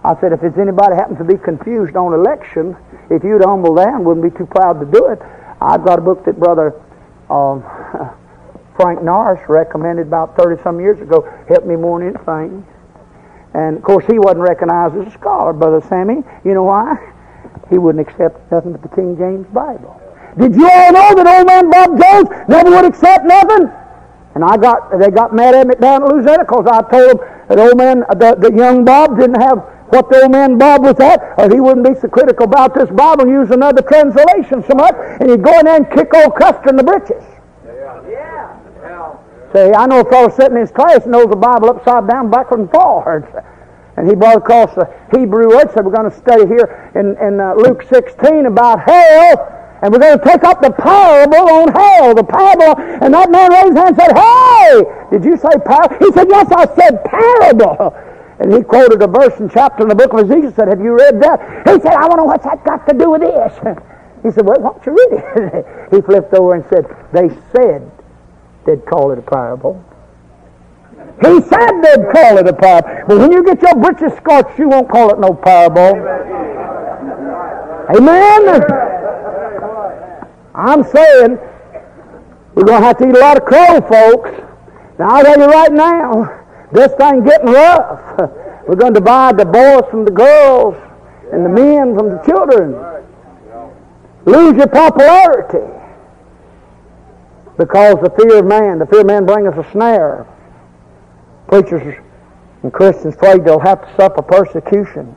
I said, if it's anybody happens to be confused on election, if you'd humble down, wouldn't be too proud to do it. I've got a book that Brother um, [laughs] Frank Norris recommended about 30 some years ago, helped me more than anything. And of course, he wasn't recognized as a scholar, Brother Sammy. You know why? He wouldn't accept nothing but the King James Bible. Did you all know that old man Bob Jones never would accept nothing? And I got they got mad at me down at Louisiana because I told them that old man, the, the young Bob didn't have what the old man Bob was at, or he wouldn't be so critical about this Bible and use another translation so much, and he'd go in there and kick old Custer in the britches. Say, I know a fellow sitting in his class knows the Bible upside down, backward and forward. And he brought across the Hebrew word, said, we're going to study here in, in uh, Luke 16 about hell, and we're going to take up the parable on hell, the parable. And that man raised his hand and said, hey, did you say parable? He said, yes, I said parable. And he quoted a verse and chapter in the book of Ezekiel, said, have you read that? He said, I wonder what's that got to do with this? [laughs] He said, well, why don't you read it? [laughs] he flipped over and said, they said they'd call it a parable. He said they'd call it a parable. But when you get your britches scorched, you won't call it no parable. Amen? I'm saying we're going to have to eat a lot of crow, folks. Now, I'll tell you right now, this thing getting rough. We're going to divide the boys from the girls and the men from the children. Lose your popularity because the fear of man, the fear of man bringeth a snare. Preachers and Christians afraid they'll have to suffer persecution,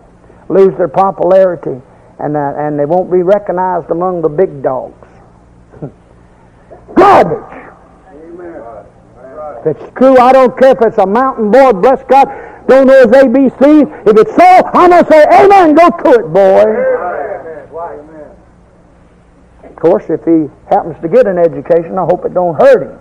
lose their popularity, and, uh, and they won't be recognized among the big dogs. [laughs] Garbage. If it's true, I don't care if it's a mountain boy, bless God, don't know his ABC. If it's so, I'm going to say, Amen, go to it, boy. Course, if he happens to get an education, I hope it don't hurt him.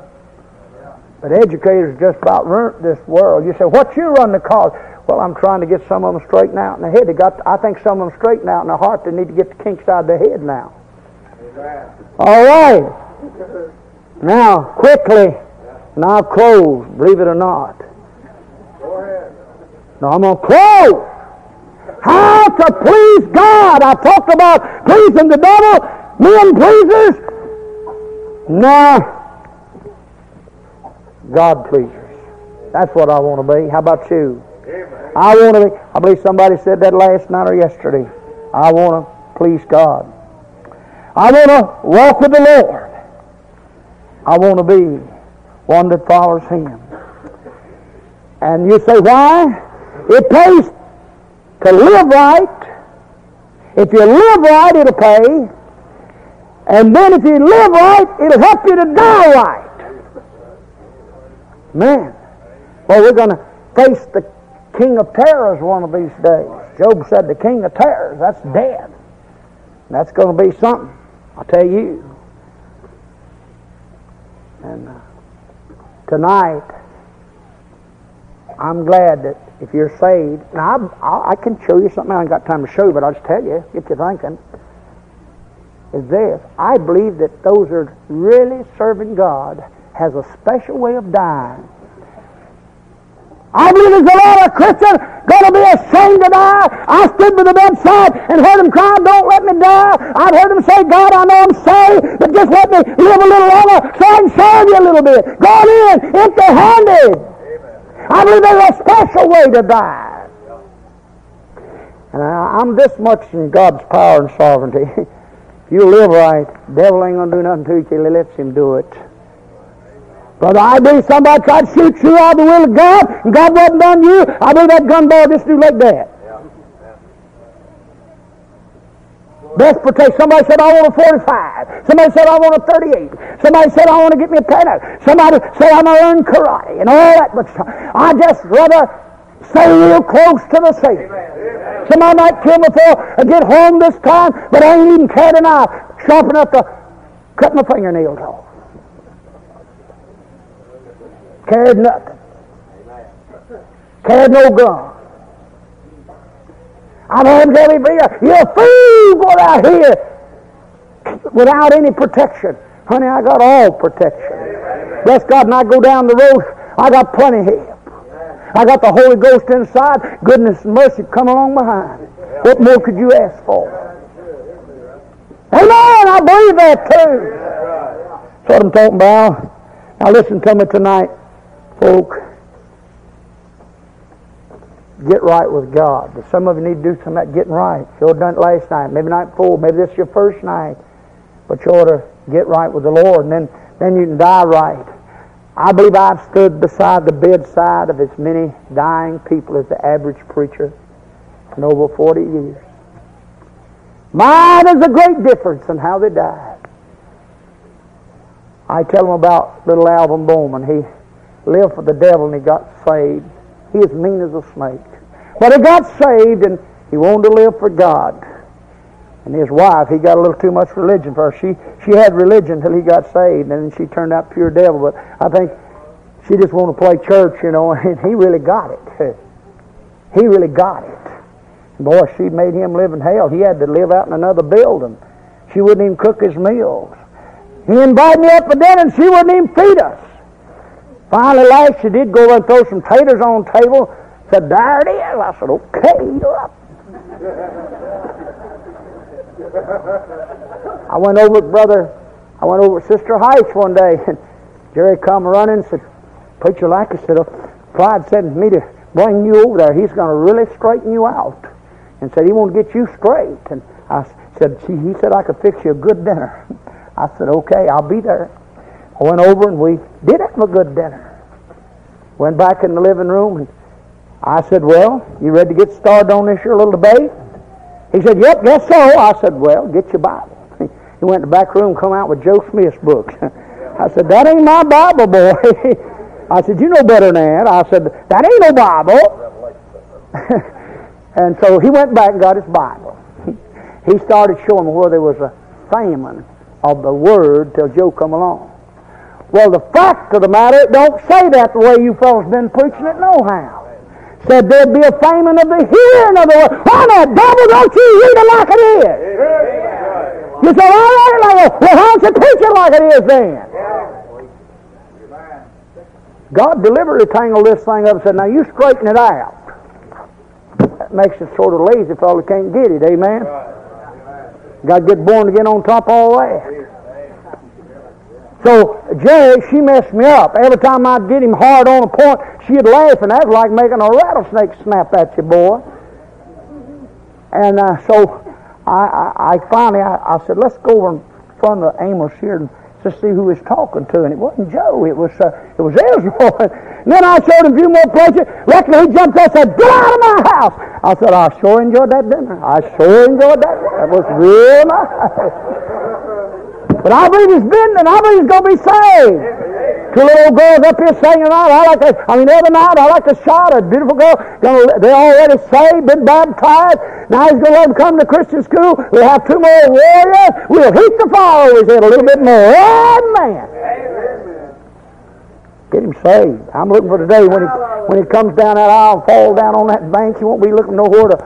But educators just about ruined this world. You say, what you run the cause? Well, I'm trying to get some of them straightened out in the head. They got, I think some of them straightened out in the heart. They need to get the kinks out of their head now. All right. Now, quickly, I'll close, believe it or not. Now, I'm going to close. How to please God. I talked about pleasing the devil, men pleasers. No. God pleasers. That's what I want to be. How about you? I want to be. I believe somebody said that last night or yesterday. I want to please God. I want to walk with the Lord. I want to be one that follows Him. And you say, why? It pays to live right. If you live right, it'll pay. And then if you live right, it'll help you to die right. Man. Well, we're going to face the king of terrors one of these days. Job said the king of terrors, that's dead. That's going to be something, I'll tell you. And uh, tonight, I'm glad that if you're saved, now I, I, can show you something I ain't got time to show you, but I'll just tell you, get you thinking, is this. I believe that those are really serving God has a special way of dying. I believe there's a lot of Christians going to be ashamed to die. I stood by the bedside and heard them cry, don't let me die. I've heard them say, God, I know I'm saved, but just let me live a little longer so I can serve you a little bit. Go in, empty-handed. I believe there's a special way to die. And I'm this much in God's power and sovereignty. [laughs] if you live right, devil ain't to do nothing to you till he lets him do it. Brother, I believe somebody tried to shoot you out of the will of God, and God wasn't done you. I believe that gun ball just do like that. Best protection. Somebody said, I want a 45. Somebody said, I want a 38. Somebody said, I want to get me a piano. Somebody said, I'm going to learn karate and all that. But I just rather stay real close to the Savior. Somebody might kill before I get home this time, but I ain't even carried a knife sharp enough to cut my fingernails off. Carried nothing. Carried no gun. I'm having every You're a fool going out here without any protection. Honey, I got all protection. Bless God, and I go down the road, I got plenty help. I got the Holy Ghost inside, goodness and mercy come along behind. What more could you ask for? Amen, I believe that too. That's what I'm talking about. Now listen to me tonight, folk get right with God. Some of you need to do some of that getting right. You ought to done it last night, maybe night before, maybe this is your first night. But you ought to get right with the Lord, and then, then you can die right. I believe I've stood beside the bedside of as many dying people as the average preacher in over 40 years. Mine is a great difference in how they died. I tell them about little Alvin Bowman. He lived for the devil and he got saved. He is mean as a snake. But he got saved and he wanted to live for God. And his wife, he got a little too much religion for her. She she had religion until he got saved, and then she turned out pure devil. But I think she just wanted to play church, you know, [laughs] and he really got it. [laughs] He really got it. Boy, she made him live in hell. He had to live out in another building. She wouldn't even cook his meals. He invited me up for dinner, and she wouldn't even feed us. Finally, last she did go and throw some taters on the table. Said, there it is. I said, okay, eat up. I went over brother, I went over Sister Heights one day, and [laughs] Jerry come running and said, Preacher like I said, uh, Clyde sent me to bring you over there. He's going to really straighten you out. And said, he won't get you straight. And I said, he said I could fix you a good dinner. [laughs] I said, okay, I'll be there. I went over and we did have a good dinner. Went back in the living room and I said, Well, you ready to get started on this here little debate? He said, Yep, guess so. I said, Well, get your Bible. [laughs] He went in the back room, come out with Joe Smith's books. [laughs] I said, That ain't my Bible, boy. [laughs] I said, You know better than that. I said, That ain't no Bible. and so he went back and got his Bible. He started showing where there was a famine of the Word till Joe come along. Well, the fact of the matter, it don't say that the way you fellows been preaching it nohow. Said there'd be a famine of the hearing of the word. Why not, devil, don't you read it like it is? You say, all right, like well, how don't you preach it like it is then? God deliberately tangled this thing up and said, now you straighten it out. That makes it sort of lazy fellow can't get it, amen? Got to get born again on top of all that. So Jerry, she messed me up. Every time I'd get him hard on a point, she'd laugh, and that was like making a rattlesnake snap at you, boy. And uh, so I, I, I finally I, I, said, let's go over in front of Amos here and to see who he's talking to. And it wasn't Joe, it was uh, it was Israel. [laughs] and then I showed him a few more places. Luckily he jumped up and said, Get out of my house. I said, I sure enjoyed that dinner. I sure enjoyed that. That was real nice. [laughs] But I believe he's been, and I believe he's going to be saved. Two little girls up here singing out. I like I mean, other night I like a shot. A beautiful girl. They're already saved, been baptized. Now he's going to let them come to Christian school. We'll have two more warriors. We'll heat the fire over his head a little bit more. Amen. Get him saved. I'm looking for the day when he when he comes down that aisle and falls down on that bank. He won't be looking nowhere to.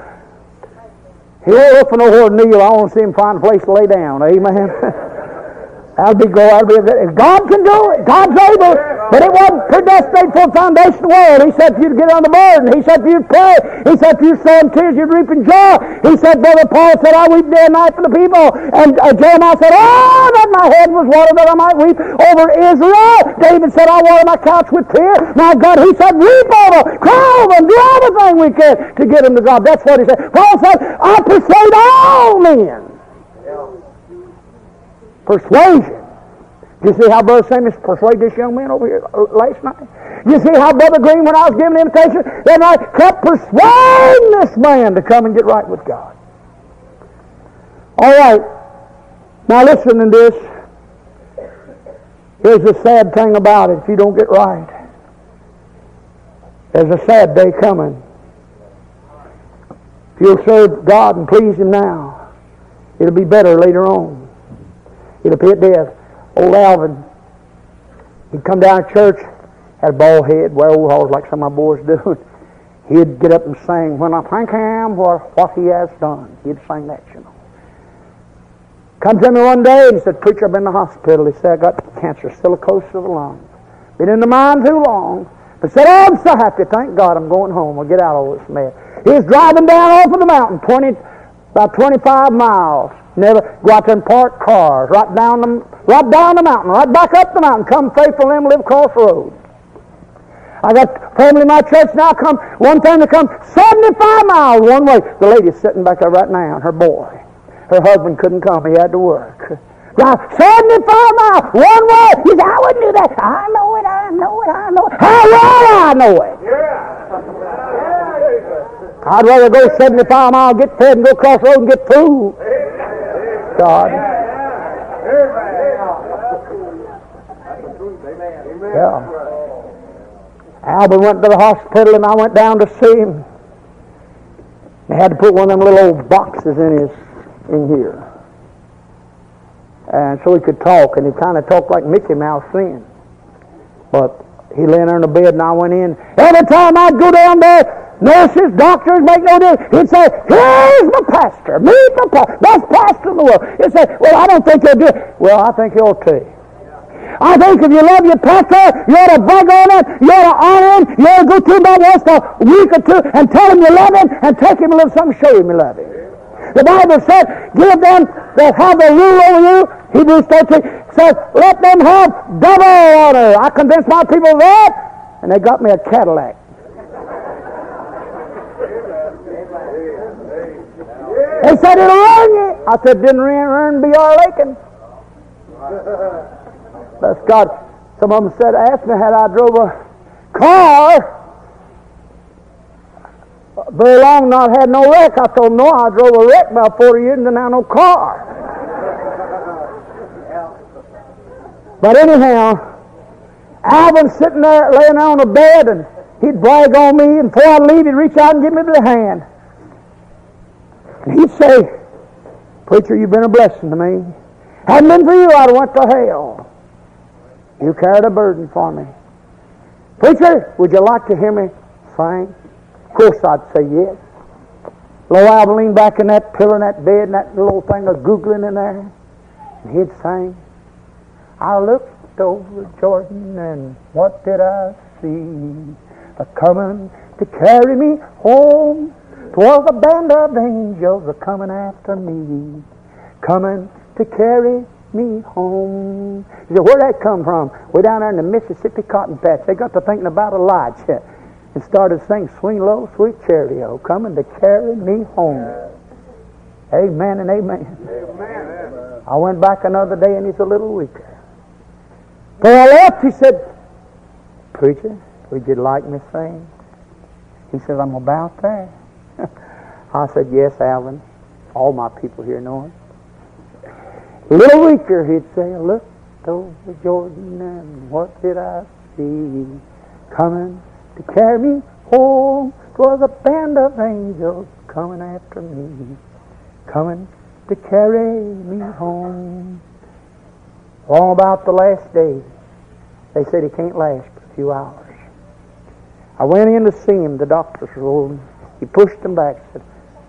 He won't look for nowhere to kneel. I want to see him find a place to lay down. Amen. [laughs] That'll be. That'll be good. God can do it. God's able. But it wasn't predestined for foundation world. He said for you to get on the burden. He said for you to pray. He said for you to sow in tears, you'd reap in joy. He said, Brother Paul said, I weep day and night for the people. And uh, Jeremiah said, Oh, that my head was watered that I might weep over Israel. David said, I water my couch with tears. My God, he said, weep over, cry over them, do everything we can to get them to God. That's what he said. Paul said, I persuade all men Persuasion. You see how Brother Samuel persuaded this young man over here uh, last night? You see how Brother Green, when I was giving the invitation that night, kept persuading this man to come and get right with God. All right. Now listen to this. Here's the sad thing about it if you don't get right. There's a sad day coming. If you'll serve God and please Him now, it'll be better later on. Be at death. Old Alvin, he'd come down to church, had a bald head, wear overalls like some of my boys do. [laughs] He'd get up and sing, When I thank Him for what He has done. He'd sing that, you know. Come to me one day and he said, Preacher, I've been in the hospital. He said, I got cancer, still close to the lungs. Been in the mine too long. But said, oh, I'm so happy. Thank God I'm going home. I'll get out of this mess. He was driving down off of the mountain, 20, about 25 miles. Never go out there and park cars right down the right down the mountain, right back up the mountain. Come faithful them live across the road. I got family in my church now come one time to come 75 miles one way. The lady's sitting back there right now, and her boy. Her husband couldn't come, he had to work. Now, 75 miles one way. He said, I wouldn't do that. I know it, I know it, I know it. How well I know it. Yeah. I'd rather go 75 miles, get fed, and go across the road and get food. God. Yeah. Albert went to the hospital and I went down to see him. They had to put one of them little old boxes in his in here. And so he could talk, and he kind of talked like Mickey Mouse then. But he lay there in the bed, and I went in. Every time I'd go down there, nurses, doctors, make no difference. He'd say, here's my pastor. Meet the pastor. Best pastor in the world. He'd say, well, I don't think he'll do it. Well, I think he'll too. I think if you love your pastor, you ought to brag on it, you ought to honor him, you ought to go to him about once a week or two and tell him you love him and take him a little something, show him you love him. The Bible said, give them that have the rule over you. Hebrews 13 says, let them have double honor. I convinced my people of that, and they got me a Cadillac. They said it'll earn you. I said, didn't earn B.R. Lakin. Bless God. Some of them said, asked me had I drove a car very long not had no wreck. I told them, no, I drove a wreck about 40 years and didn't have no car. But anyhow, Alvin's sitting there laying there on the bed and he'd brag on me and before I'd leave he'd reach out and give me the hand. He'd say, Preacher, you've been a blessing to me. Hadn't been for you, I'd have went to hell. You carried a burden for me. Preacher, would you like to hear me sing? Of course I'd say yes. Low Alvin leaned back in that pillar in that bed and that little thing of googling in there. And he'd sing, I looked over Jordan and what did I see? A coming to carry me home. Twas a band of angels a coming after me. Coming to carry me home. He said, where'd that come from? Way down there in the Mississippi cotton patch. They got to thinking about Elijah and started singing Swing Low, Sweet Chariot, oh, coming to carry me home. Amen and amen. amen. I went back another day and he's a little weaker. Before I left, he said, Preacher, would you like me to sing? He said, I'm about there. I said, Yes, Alvin. All my people here know it. A little weaker, he'd say, Look over Jordan and what did I see? Coming to carry me home. It was a band of angels coming after me, coming to carry me home. All about the last day, they said he can't last but a few hours. I went in to see him, the doctor's room. He pushed him back said,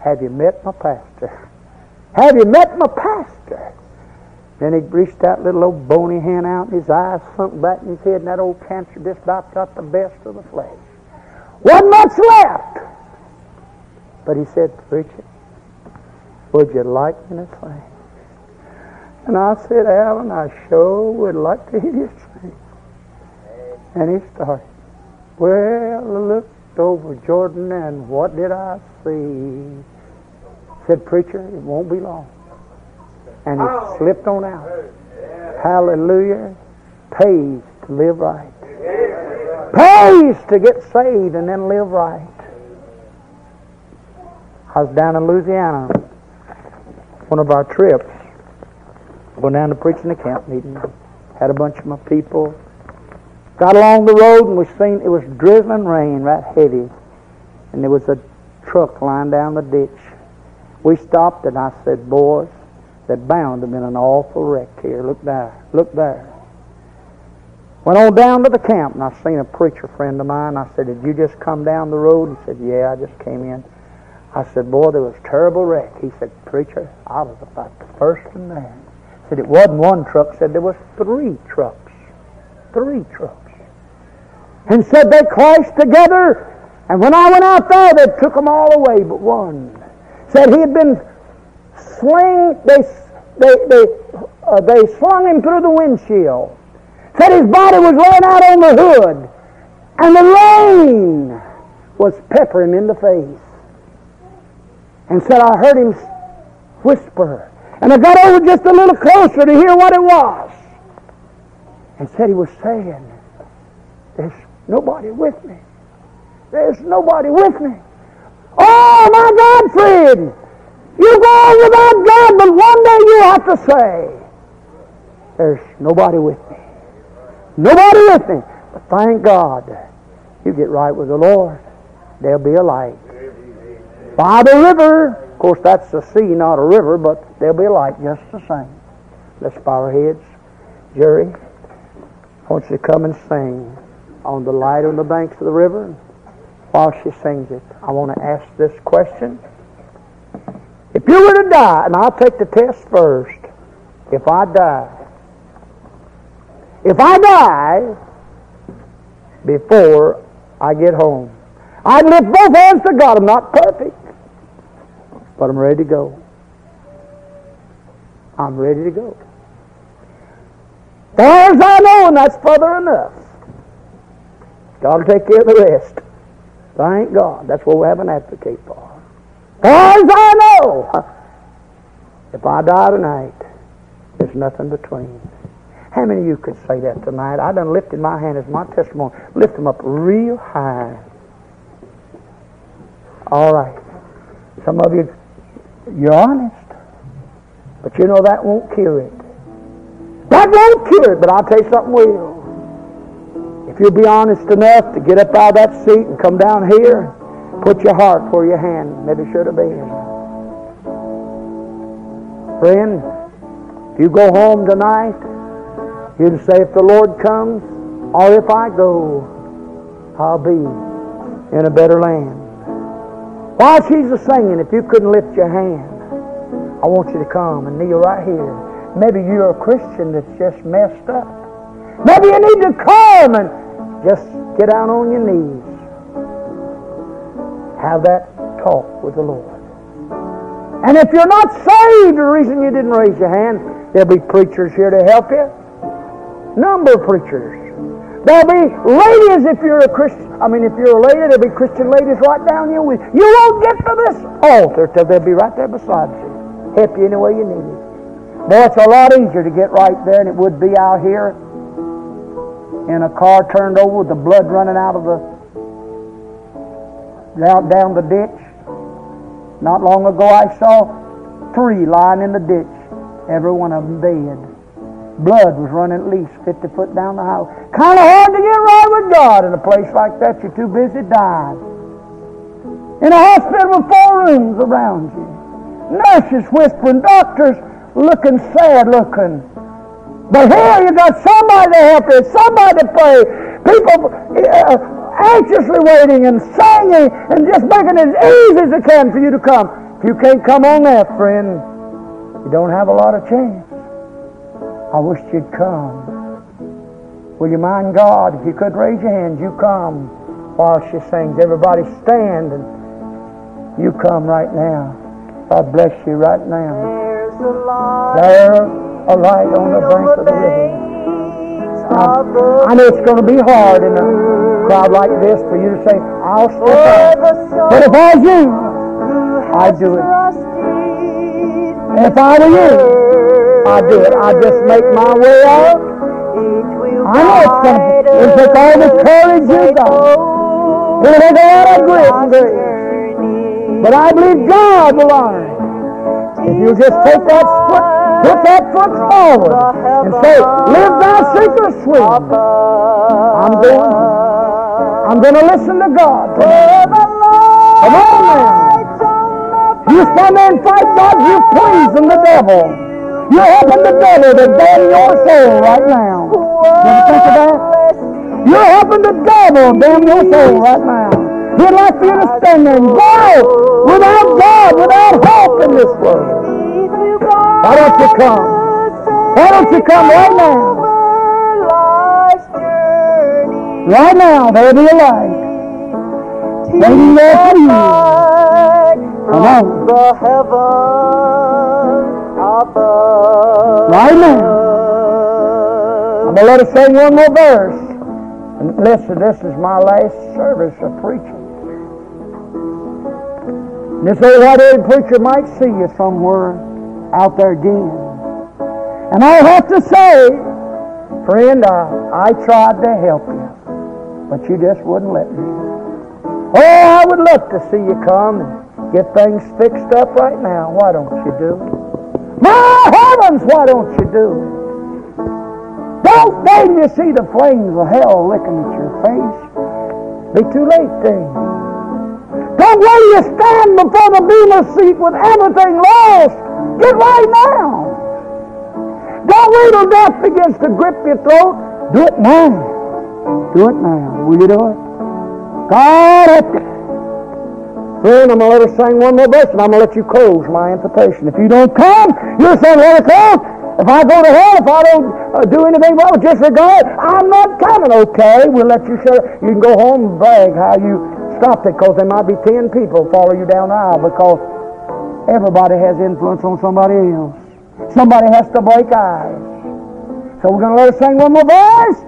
Have you met my pastor? Have you met my pastor? Then he reached that little old bony hand out, and his eyes sunk back in his head, and that old cancer just about got the best of the flesh. Wasn't much left. But he said, Preacher, would you like me to sing? And I said, Alvin, I sure would like to hear you sing. And he started. Well, I looked over Jordan, and what did I see? Said, Preacher, it won't be long and he oh. slipped on out. Hallelujah. Pays to live right. Pays to get saved and then live right. I was down in Louisiana one of our trips. Went down to preaching a camp meeting. Had a bunch of my people. Got along the road and we seen it was drizzling rain, right heavy, and there was a truck lying down the ditch. We stopped and I said, "Boys, that bound to in an awful wreck here. Look there, look there." Went on down to the camp and I seen a preacher friend of mine. I said, "Did you just come down the road?" He said, "Yeah, I just came in." I said, "Boy, there was terrible wreck." He said, "Preacher, I was about the first one there." Said it wasn't one truck. Said there was three trucks, three trucks, and said they clashed together. And when I went out there, they took them all away but one. Said he had been sling. They they they uh, they slung him through the windshield. Said his body was laying out on the hood, and the rain was peppering him in the face. And said I heard him whisper, and I got over just a little closer to hear what it was. And said he was saying, "There's nobody with me. There's nobody with me." Oh my God, friend! You go on without God, but one day you have to say, There's nobody with me. Nobody with me. But thank God, you get right with the Lord. There'll be a light. By the river, of course that's the sea, not a river, but there'll be a light just the same. Let's bow our heads. Jerry, I want you to come and sing on the light on the banks of the river. While she sings it, I want to ask this question. If you were to die, and I'll take the test first, if I die, if I die before I get home, I'd lift both hands to God. I'm not perfect, but I'm ready to go. I'm ready to go. Far as I know, and that's further enough. God will take care of the rest. Thank God. That's what we have an advocate for. As I know, if I die tonight, there's nothing between. How many of you could say that tonight? I done lifted my hand as my testimony. Lift them up real high. All right. Some of you, you're honest. But you know that won't cure it. That won't cure it, but I'll tell you something will. If you'll be honest enough to get up out of that seat and come down here, put your heart where your hand maybe should have been. Friend, if you go home tonight, you'd say, if the Lord comes, or if I go, I'll be in a better land. While she's a singing, if you couldn't lift your hand, I want you to come and kneel right here. Maybe you're a Christian that's just messed up. Maybe you need to come and just get down on your knees. Have that talk with the Lord. And if you're not saved, the reason you didn't raise your hand, there'll be preachers here to help you. Number of preachers. There'll be ladies if you're a Christian. I mean, if you're a lady, there'll be Christian ladies right down here with you. You won't get to this altar till they'll be right there beside you. Help you any way you need it. Boy, it's a lot easier to get right there than it would be out here in a car turned over with the blood running out of the down, down the ditch. Not long ago, I saw three lying in the ditch, every one of them dead. Blood was running at least 50 foot down the highway. Kind of hard to get right with God in a place like that. You're too busy dying. In a hospital with four rooms around you. Nurses whispering, doctors looking sad looking. But here you got somebody to help you, somebody to pray. People uh, anxiously waiting and singing and just making it as easy as they can for you to come. If you can't come on that, friend, you don't have a lot of chance. I wish you'd come. Will you mind God? If you could raise your hands, you come while she sings. Everybody stand and you come right now. God bless you right now. There's a light, There, a light on the bank of the river. I, I know it's going to be hard in a crowd like this for you to say, I'll step out. But if I was you, I'd do it. And if I were you, I'd do it. I'd just make my way out. I know it's going to it'll take all the courage you got. It'll take a lot of grit and grace. But I believe God will honor it. If you just take that foot, put that foot forward and say, Live thou seekest swing. I'm going. I'm going to listen to God. Come on now. You stand there and fight God, you're pleasing the devil. You're helping the devil to damn your soul right now. You think of that? You're helping the devil damn your soul right now. He'd like for you to stand there and go without God, without hope in this world. Why don't you come? Why don't you come right now? Right now, a light. Waiting there for you. Come on. The above. Right now. I'm going to let us sing one more verse. And listen, this is my last service of preaching. This old white-haired preacher might see you somewhere out there again. And I have to say, friend, I, I tried to help you, but you just wouldn't let me. Oh, I would love to see you come and get things fixed up right now. Why don't you do it? My heavens, why don't you do it? Don't wait till you see the flames of hell licking at your face. Be too late then. Don't wait till you stand before the Bema seat with everything lost. Get right now. Don't wait till death begins to grip your throat. Do it now. Do it now. Will you do it? God help you. Friend, I'm going to let her sing one more verse and I'm going to let you close my invitation. If you don't come, you're saying, well, come. If I go to hell, if I don't uh, do anything wrong, disregard, I'm not coming. Okay, we'll let you share. You can go home and brag how you stopped it because there might be ten people follow you down the aisle because everybody has influence on somebody else. Somebody has to break eyes. So we're going to let us sing one more verse.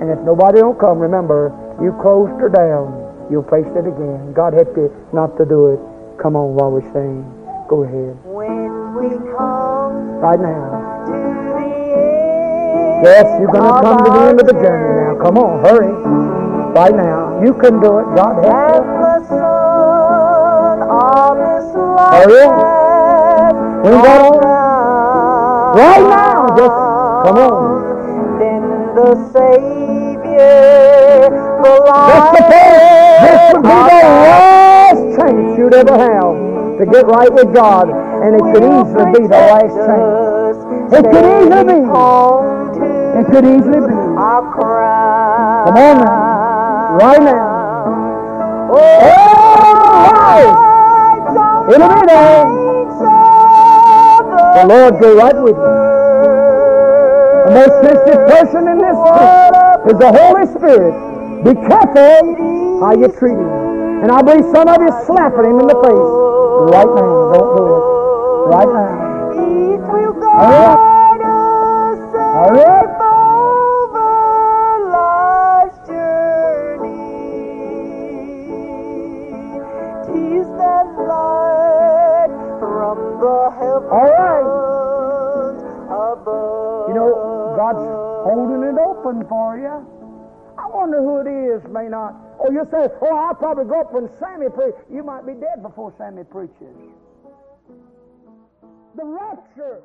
And if nobody don't come, remember, you closed her down. You'll face it again. God help you not to do it. Come on while we sing. Go ahead. When we come Right now. to the end. Yes, you're going to come to the end of the journey now. Come on, hurry. Right now. You can do it. God help you. Gone it. down. Right now. Just come on. Then the Savior, Just suppose this would be the last chance you'd ever have to get right with God. And it could easily be the last chance. It could easily be. It could easily be. Come on now. Right now. Oh, right. It'll be there. The Lord go right with you. The most sensitive person in this room is the Holy Spirit. Be careful how you treat him. And I believe some of you slapping him in the face. Right now. Don't do it. Right now. It will Hurry up. All right. You know, God's holding it open for you. I wonder who it is, may not. Oh, you say, oh, I'll probably go up when Sammy preaches. You might be dead before Sammy preaches. The rapture